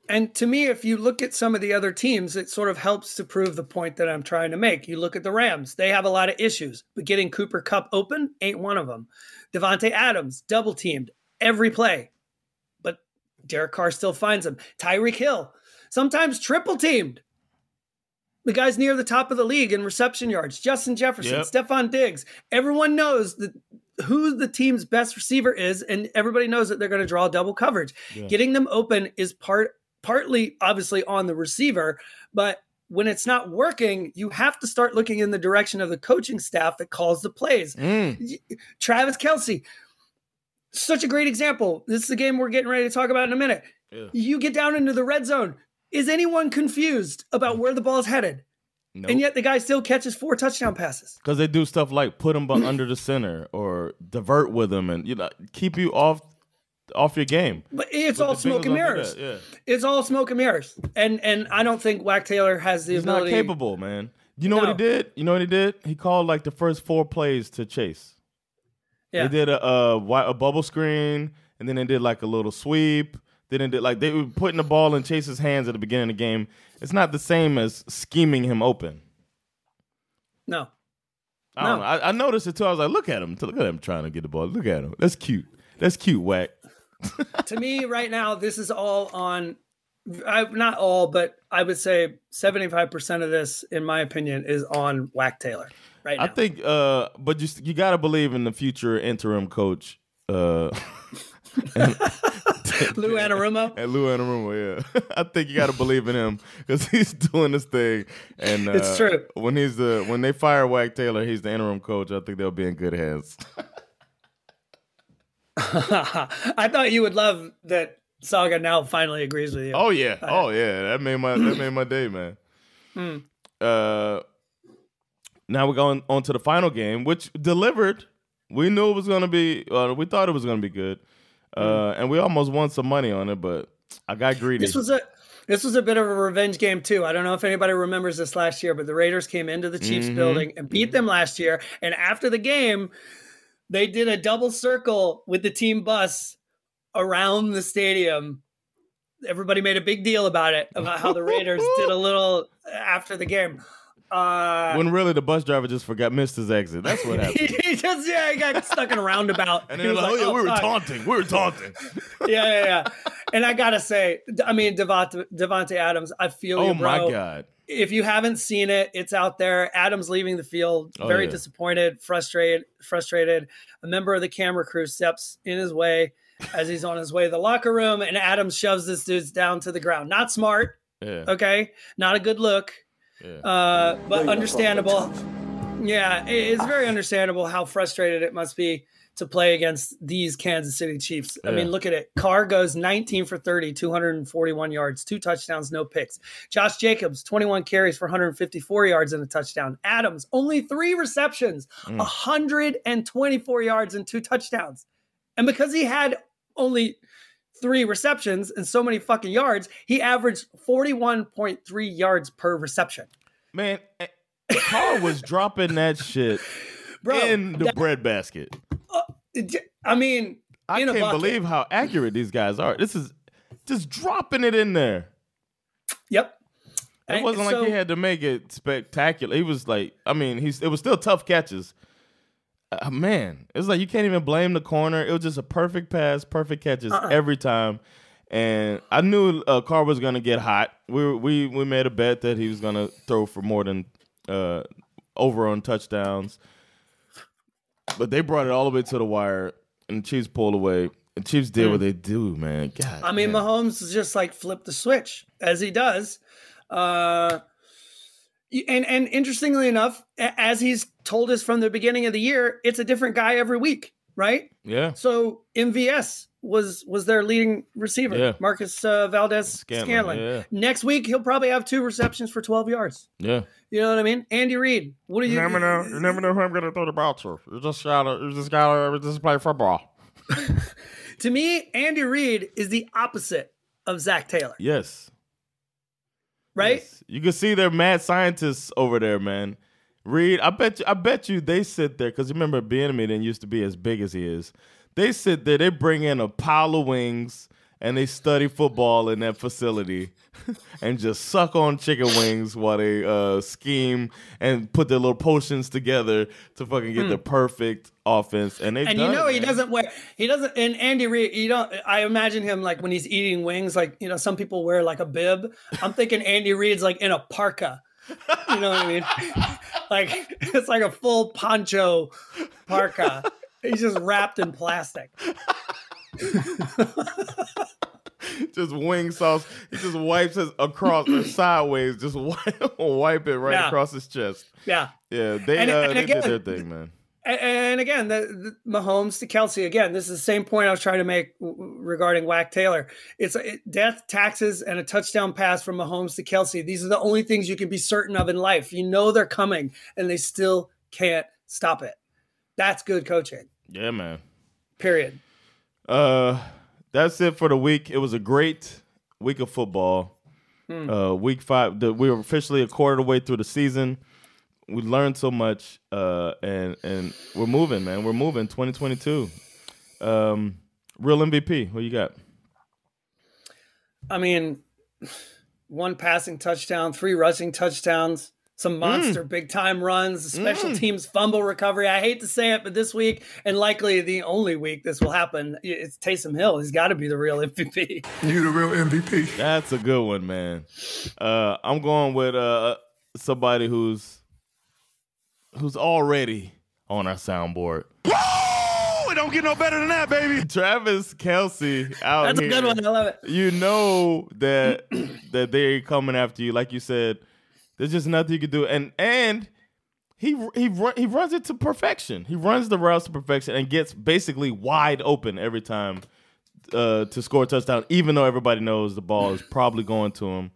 And to me, if you look at some of the other teams, it sort of helps to prove the point that I'm trying to make. You look at the Rams, they have a lot of issues, but getting Cooper Kupp open ain't one of them. Davante Adams, double teamed every play, but Derek Carr still finds him. Tyreek Hill, sometimes triple teamed. The guy's near the top of the league in reception yards. Justin Jefferson, Yep. Stefon Diggs. Everyone knows that who the team's best receiver is, and everybody knows that they're going to draw double coverage. Yeah. Getting them open is part partly obviously on the receiver, but when it's not working, you have to start looking in the direction of the coaching staff that calls the plays. Mm. Travis Kelce, such a great example. This is the game we're getting ready to talk about in a minute. Yeah. You get down into the red zone. Is anyone confused about where the ball is headed? Nope. And yet the guy still catches four touchdown passes. Because they do stuff like put them under the center or divert with them and you know keep you off off your game. But it's But all smoke and mirrors. that, yeah. It's all smoke and mirrors. And and I don't think Whack Taylor has the He's not ability. capable, man. You know what he did? You know what he did? He called like the first four plays to Chase. Yeah. They did a, a a bubble screen, and then they did like a little sweep. Then they did like they were putting the ball in Chase's hands at the beginning of the game. It's not the same as scheming him open. No. I don't No. know. I, I noticed it too. I was like, look at him. Look at him trying to get the ball. Look at him. That's cute. That's cute, whack. to me right now this is all on I, not all but i would say 75% of this in my opinion is on whack taylor right now I think, uh, but you you got to believe in the future interim coach. Uh, lou anarumo And Lou Anarumo, yeah. I think you got to believe in him because he's doing this thing. And uh, It's true. When he's the when they fire Whack Taylor, he's the interim coach. I think they'll be in good hands. i thought you would love that saga now finally agrees with you oh yeah, oh yeah. That made my that made my day, man. Hmm. Uh, now we're going on to the final game, which delivered. We knew it was going to be. Uh, we thought it was going to be good, uh, and we almost won some money on it, but I got greedy. This was a this was a bit of a revenge game too. I don't know if anybody remembers this last year, but the Raiders came into the Chiefs Mhm. building and beat them last year. And after the game, they did a double circle with the team bus around the stadium. Everybody made a big deal about it, about how the Raiders did a little after the game. Uh, when really the bus driver just forgot missed his exit. That's what happened. he just yeah, he got stuck in a roundabout. And He they're was like, "Oh yeah, we were fuck." taunting. We were taunting." yeah, yeah, yeah. And I gotta say, I mean, Davante, Davante Adams, I feel Oh you, bro. my god. if you haven't seen it, it's out there. Adams leaving the field, Oh, very yeah. disappointed, frustrated, frustrated. A member of the camera crew steps in his way as he's on his way to the locker room, and Adams shoves this dude's down to the ground. Not smart, Yeah. okay? Not a good look, Yeah. uh, but understandable. Yeah, it's very understandable how frustrated it must be to play against these Kansas City Chiefs. I Yeah. mean, look at it. Carr goes 19 for 30, 241 yards, two touchdowns, no picks. Josh Jacobs, 21 carries for 154 yards and a touchdown. Adams, only three receptions, Mm. 124 yards and two touchdowns. And because he had only three receptions and so many fucking yards, he averaged 41.3 yards per reception. Man, Carr was dropping that shit Bro, in the that- breadbasket. Uh, I mean, I can't believe how accurate these guys are. This is just dropping it in there. Yep. It wasn't like so- he had to make it spectacular. He was like, I mean, he's it was still tough catches. Uh, man, it's like you can't even blame the corner. It was just a perfect pass, perfect catches Uh-uh. every time. And I knew uh, Carr was gonna get hot. We we we made a bet that he was gonna throw for more than uh, over on touchdowns. But they brought it all the way to the wire, and the Chiefs pulled away. And Chiefs did what they do, man. God, I mean, Mahomes just like flipped the switch as he does. Uh, and and interestingly enough, as he's told us from the beginning of the year, it's a different guy every week, right? yeah. So MVS was was their leading receiver, Yeah. Marquez uh, Valdez Scanlon, Scantling. yeah. Next week he'll probably have two receptions for twelve yards. Yeah. You know what I mean? Andy Reid, what do you? never know. You never know who I'm gonna throw the ball to. You just gotta, you just gotta, just play football. To me, Andy Reid is the opposite of Zac Taylor, Yes, right? you can see they're mad scientists over there, man. Reid, I bet you, I bet you they sit there because you remember, Bieniemy didn't used to be as big as he is. They sit there, they bring in a pile of wings, and they study football in that facility, and just suck on chicken wings while they uh, scheme and put their little potions together to fucking get Hmm. the perfect offense. And they and you know he doesn't wear he doesn't and Andy Reid you don't I imagine him like when he's eating wings like you know some people wear like a bib. I'm thinking Andy Reid's like in a parka. You know what I mean? Like it's like a full poncho parka. He's just wrapped in plastic just wing sauce. He just wipes it across or sideways, just wipe, wipe it right Yeah. across his chest. yeah Yeah, they And- uh, and they again- did their thing, man. And, again, the, the Mahomes to Kelce. Again, this is the same point I was trying to make regarding Whack Taylor. It's it, death, taxes, and a touchdown pass from Mahomes to Kelce. These are the only things you can be certain of in life. You know they're coming, and they still can't stop it. That's good coaching. Yeah, man. Period. Uh, that's it for the week. It was a great week of football. Hmm. Uh, week five, the, we were officially a quarter of the way through the season. We learned so much, uh, and and we're moving, man. We're moving. 2022. Um, real MVP. What you got? I mean, one passing touchdown, three rushing touchdowns, some monster big time runs, special Mm. teams fumble recovery. I hate to say it, but this week, and likely the only week this will happen, it's Taysom Hill. He's got to be the real MVP. You the real MVP. That's a good one, man. Uh, I'm going with uh, somebody who's who's already on our soundboard. Woo! It don't get no better than that, baby. Travis Kelce out That's a good one. I love it. You know that that they're coming after you, like you said. There's just nothing you can do, and and he he run, he runs it to perfection. He runs the routes to perfection and gets basically wide open every time uh, to score a touchdown, even though everybody knows the ball is probably going to him.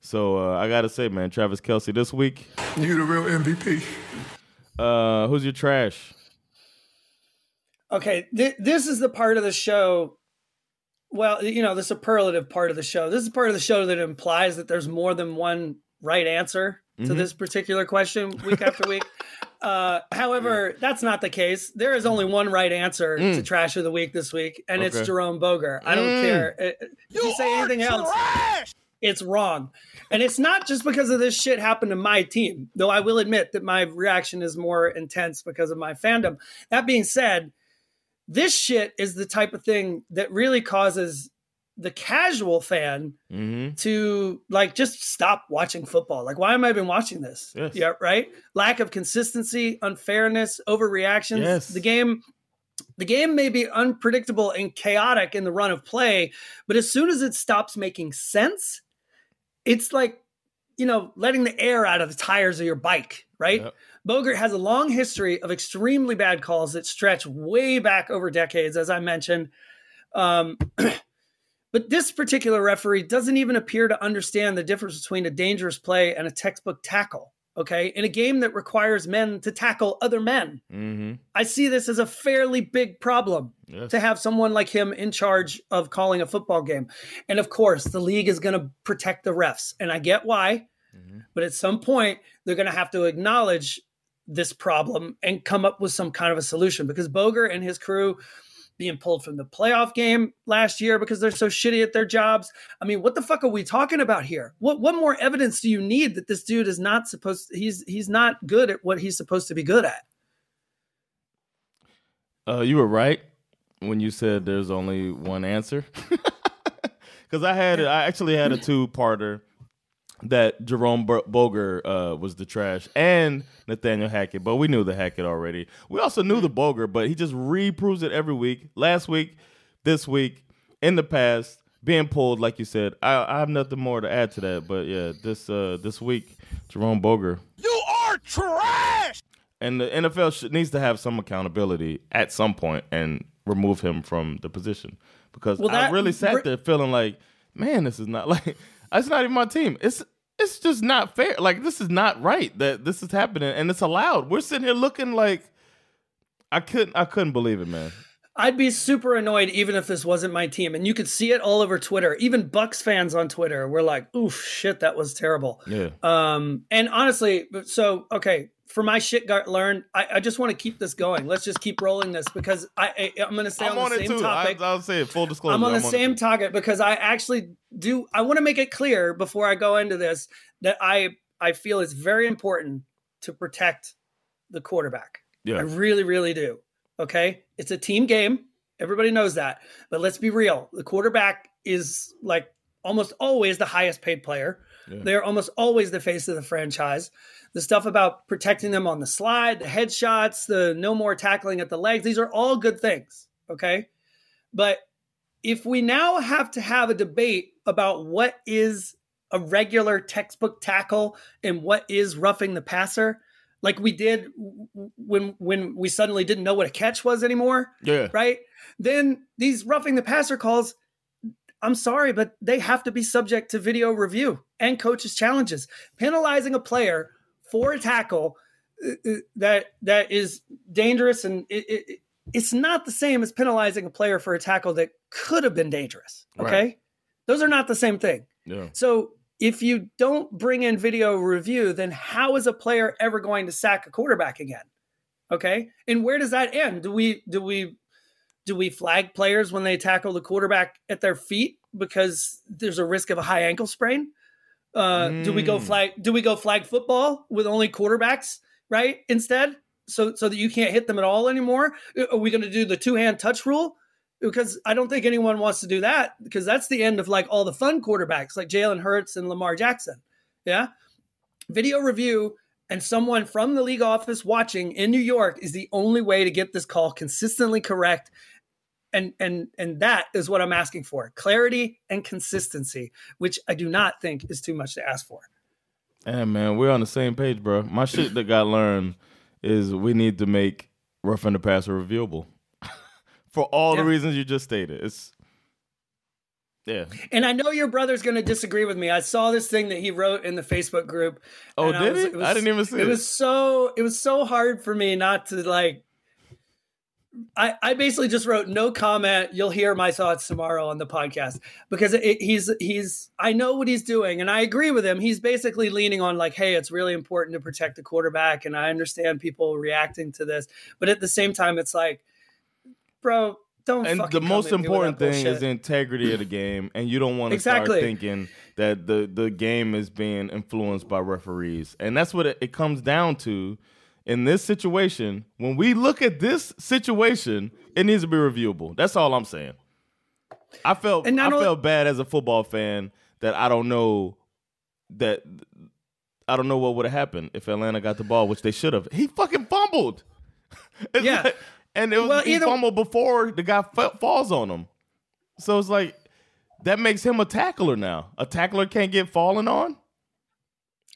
So uh, I gotta say, man, Travis Kelce this week. You the real MVP. Uh, who's your trash? Okay, th- this is the part of the show. Well, you know, the superlative part of the show. This is part of the show that implies that there's more than one right answer to Mhm. this particular question week after week. Uh, however, that's not the case. There is only one right answer to Mm. trash of the week this week, and it's Jerome Boger. I don't Mm. care. Uh, If you, say anything else, it's wrong. And it's not just because of this shit happened to my team, though I will admit that my reaction is more intense because of my fandom. That being said, this shit is the type of thing that really causes the casual fan Mm-hmm. to like just stop watching football. Like, why am I even watching this? Yes. Yeah, right. Lack of consistency, unfairness, overreactions. Yes. The game, the game may be unpredictable and chaotic in the run of play, but as soon as it stops making sense, it's like you know letting the air out of the tires of your bike. Right. Yep. Boger has a long history of extremely bad calls that stretch way back over decades, as I mentioned. Um, but this particular referee doesn't even appear to understand the difference between a dangerous play and a textbook tackle. Okay. In a game that requires men to tackle other men, Mm-hmm. I see this as a fairly big problem Yes. to have someone like him in charge of calling a football game. And of course, the league is going to protect the refs. And I get why. But at some point, they're going to have to acknowledge this problem and come up with some kind of a solution because Boger and his crew being pulled from the playoff game last year because they're so shitty at their jobs. I mean, what the fuck are we talking about here? What what more evidence do you need that this dude is not supposed he's he's not good at what he's supposed to be good at? Uh, you were right when you said there's only one answer. Because I had, I actually had a two-parter that Jerome Bo- Boger uh, was the trash and Nathaniel Hackett, but we knew the Hackett already. We also knew the Boger, but he just reproves it every week. Last week, this week, in the past, being pulled, like you said. I, I have nothing more to add to that, but yeah, this uh, this week, Jerome Boger You are trash! and the NFL should, needs to have some accountability at some point and remove him from the position because Well, I really sat br- there feeling like, man, this is not like it's not even my team. It's it's just not fair. Like this is not right that this is happening and it's allowed. We're sitting here looking like I couldn't I couldn't believe it, man. I'd be super annoyed even if this wasn't my team. And you could see it all over Twitter. Even Bucks fans on Twitter were like, oof, shit, that was terrible. Yeah. Um, and honestly, so okay, for my shit got learned, I, I just want to keep this going. Let's just keep rolling this because I, I I'm gonna stay I'm on on the same too. I, topic. I'll say it full disclosure. I'm on the it same too. topic because I actually do. I want to make it clear before I go into this that I I feel it's very important to protect the quarterback. Yeah. I really, really do. Okay, it's a team game. Everybody knows that. But let's be real. The quarterback is like almost always the highest paid player. Yeah. They're almost always the face of the franchise. The stuff about protecting them on the slide, the headshots, the no more tackling at the legs, these are all good things. Okay. But if we now have to have a debate about what is a regular textbook tackle and what is roughing the passer, like we did when when we suddenly didn't know what a catch was anymore, Yeah. right? Then these roughing the passer calls, I'm sorry, but they have to be subject to video review and coaches' challenges. Penalizing a player for a tackle uh, uh, that that is dangerous and it, it, it's not the same as penalizing a player for a tackle that could have been dangerous. Okay, Right. those are not the same thing. Yeah. So if you don't bring in video review, then how is a player ever going to sack a quarterback again? Okay, and where does that end? Do we do we do we flag players when they tackle the quarterback at their feet because there's a risk of a high ankle sprain? Uh, Do we go Mm. flag? Do we go flag football with only quarterbacks, right? Instead, so so that you can't hit them at all anymore. Are we going to do the two hand touch rule? Because I don't think anyone wants to do that because that's the end of like all the fun quarterbacks like Jalen Hurts and Lamar Jackson. Yeah, video review and someone from the league office watching in New York is the only way to get this call consistently correct. And and and that is what I'm asking for. Clarity and consistency, which I do not think is too much to ask for. Hey man, we're on the same page, bro. My shit that got learned is we need to make rough roughing the passer reviewable for all the reasons you just stated. It's yeah. And I know your brother's going to disagree with me. I saw this thing that he wrote in the Facebook group. Oh, and I did was- I didn't even see it. it. was so it was so hard for me not to like. I, I basically just wrote no comment. You'll hear my thoughts tomorrow on the podcast because it, he's he's I know what he's doing and I agree with him. He's basically leaning on like, hey, it's really important to protect the quarterback, and I understand people reacting to this, but at the same time, it's like, bro, don't. and the most at me with important thing is the integrity of the game, and you don't want to Exactly. start thinking that the the game is being influenced by referees, and that's what it, it comes down to. In this situation, when we look at this situation, it needs to be reviewable. That's all I'm saying. I felt And I felt bad as a football fan that I don't know that I don't know what would have happened if Atlanta got the ball, which they should have. He fucking fumbled. Yeah. like- and it was Well, he fumbled before the guy fa- falls on him. So it's like that makes him a tackler now. A tackler can't get fallen on.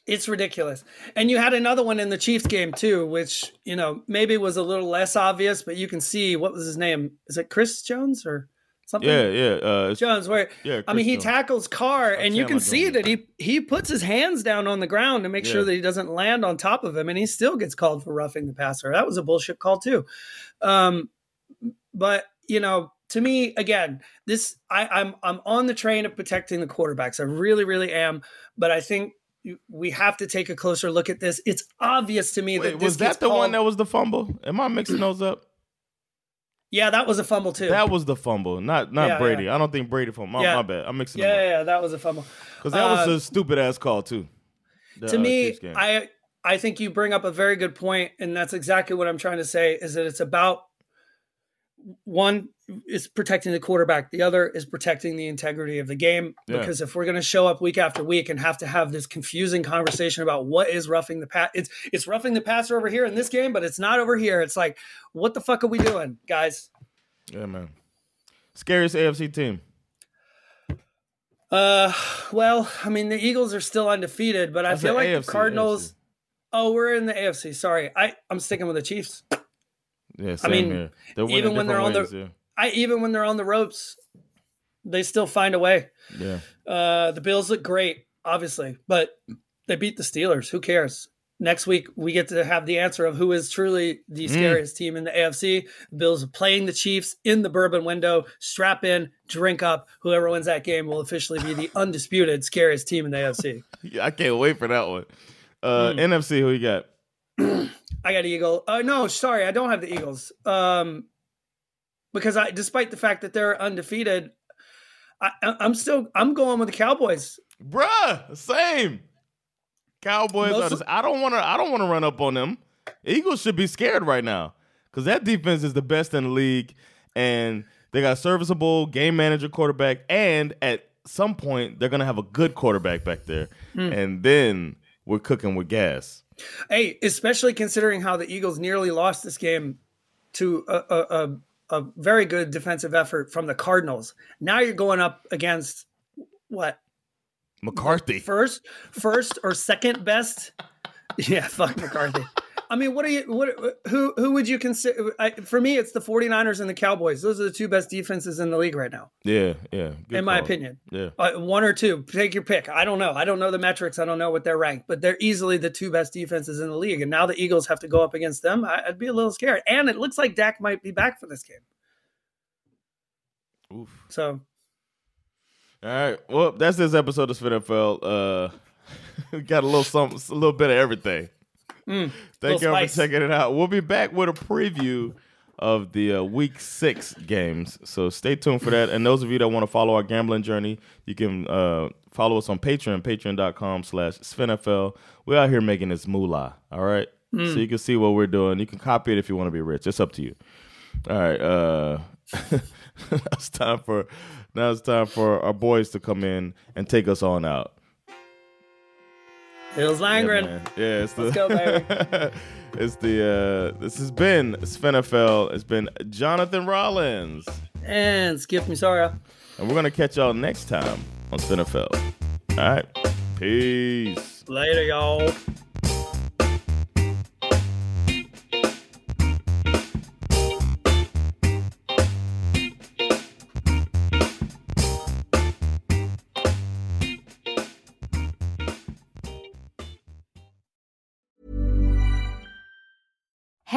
It's ridiculous. And you had another one in the Chiefs game too, which, you know, maybe was a little less obvious, but you can see what was his name? Is it Chris Jones or something? Yeah, yeah. Uh, Jones, where Yeah, I mean, he Jones. tackles Carr, and you can see Jones. that he he puts his hands down on the ground to make sure that he doesn't land on top of him, and he still gets called for roughing the passer. That was a bullshit call too. Um, but you know, to me, again, this I, I'm I'm on the train of protecting the quarterbacks. I really, really am. But I think we have to take a closer look at this. It's obvious to me Wait, that this was that the one that was the fumble? Am I mixing those up? Yeah, that was a fumble too. That was the fumble, not not Yeah, Brady. yeah. I don't think Brady fumbled. My, Yeah. my bad. I'm mixing yeah, them up. yeah, that was a fumble. Because that was Uh, a stupid ass call too. The, to uh, me, I I think you bring up a very good point, and that's exactly what I'm trying to say. Is that it's about one is protecting the quarterback, the other is protecting the integrity of the game. Yeah. Because if we're going to show up week after week and have to have this confusing conversation about what is roughing the pass, it's it's roughing the passer over here in this game, but it's not over here. It's like, what the fuck are we doing, guys? yeah, man. Scariest AFC team. Uh, well, I mean, the Eagles are still undefeated, but I That's feel like AFC, the Cardinals. Oh, we're in the AFC. Sorry, I I'm sticking with the Chiefs. Yeah, I mean. Even when they're on the, ways, I even when they're on the ropes, they still find a way. yeah. yeah. Uh, the Bills look great, obviously, but they beat the Steelers. Who cares? Next week we get to have the answer of who is truly the Mm. scariest team in the AFC. The Bills are playing the Chiefs in the bourbon window. Strap in, drink up. Whoever wins that game will officially be the undisputed scariest team in the AFC. Yeah, I can't wait for that one. Uh, Hmm. NFC, who you got? I got Eagle. Uh, no, sorry, I don't have the Eagles. Um, because I, despite the fact that they're undefeated, I, I'm still I'm going with the Cowboys. Bruh, same. Cowboys Most just, I don't want to. I don't want to run up on them. Eagles should be scared right now because that defense is the best in the league, and they got a serviceable game manager quarterback, and at some point they're gonna have a good quarterback back there, Hmm. and then we're cooking with gas. Hey, especially considering how the Eagles nearly lost this game to a, a, a, a very good defensive effort from the Cardinals. Now you're going up against what McCarthy. first, first or second best? Yeah, fuck McCarthy. I mean, what are you? What? Who? Who would you consider? I, for me, it's the 49ers and the Cowboys. Those are the two best defenses in the league right now, Yeah, yeah. good in my call. opinion. Yeah. Uh, one or two. Take your pick. I don't know. I don't know the metrics. I don't know what they're ranked, but they're easily the two best defenses in the league. And now the Eagles have to go up against them. I, I'd be a little scared. And it looks like Dak might be back for this game. Oof. So All right. Well, that's this episode of Spin NFL. Uh, we got a little something, a little bit of everything. Mm, Thank y'all for checking it out. We'll be back with a preview of the uh, week six games. So stay tuned for that. And those of you that want to follow our gambling journey, you can uh, follow us on Patreon, patreon.com slash SFNFL. We're out here making this moolah. All right. Mm. So you can see what we're doing. You can copy it if you want to be rich. It's up to you. All right. Uh, now it's time for now it's time for our boys to come in and take us on out. Yeah, Langren. man. Yeah, it's the Let's go, baby. it's the uh this has been SFNFL. It's been Jonathan Rollins. and Skip Misara. And we're gonna catch y'all next time on SFNFL. All right. Peace. Later, y'all.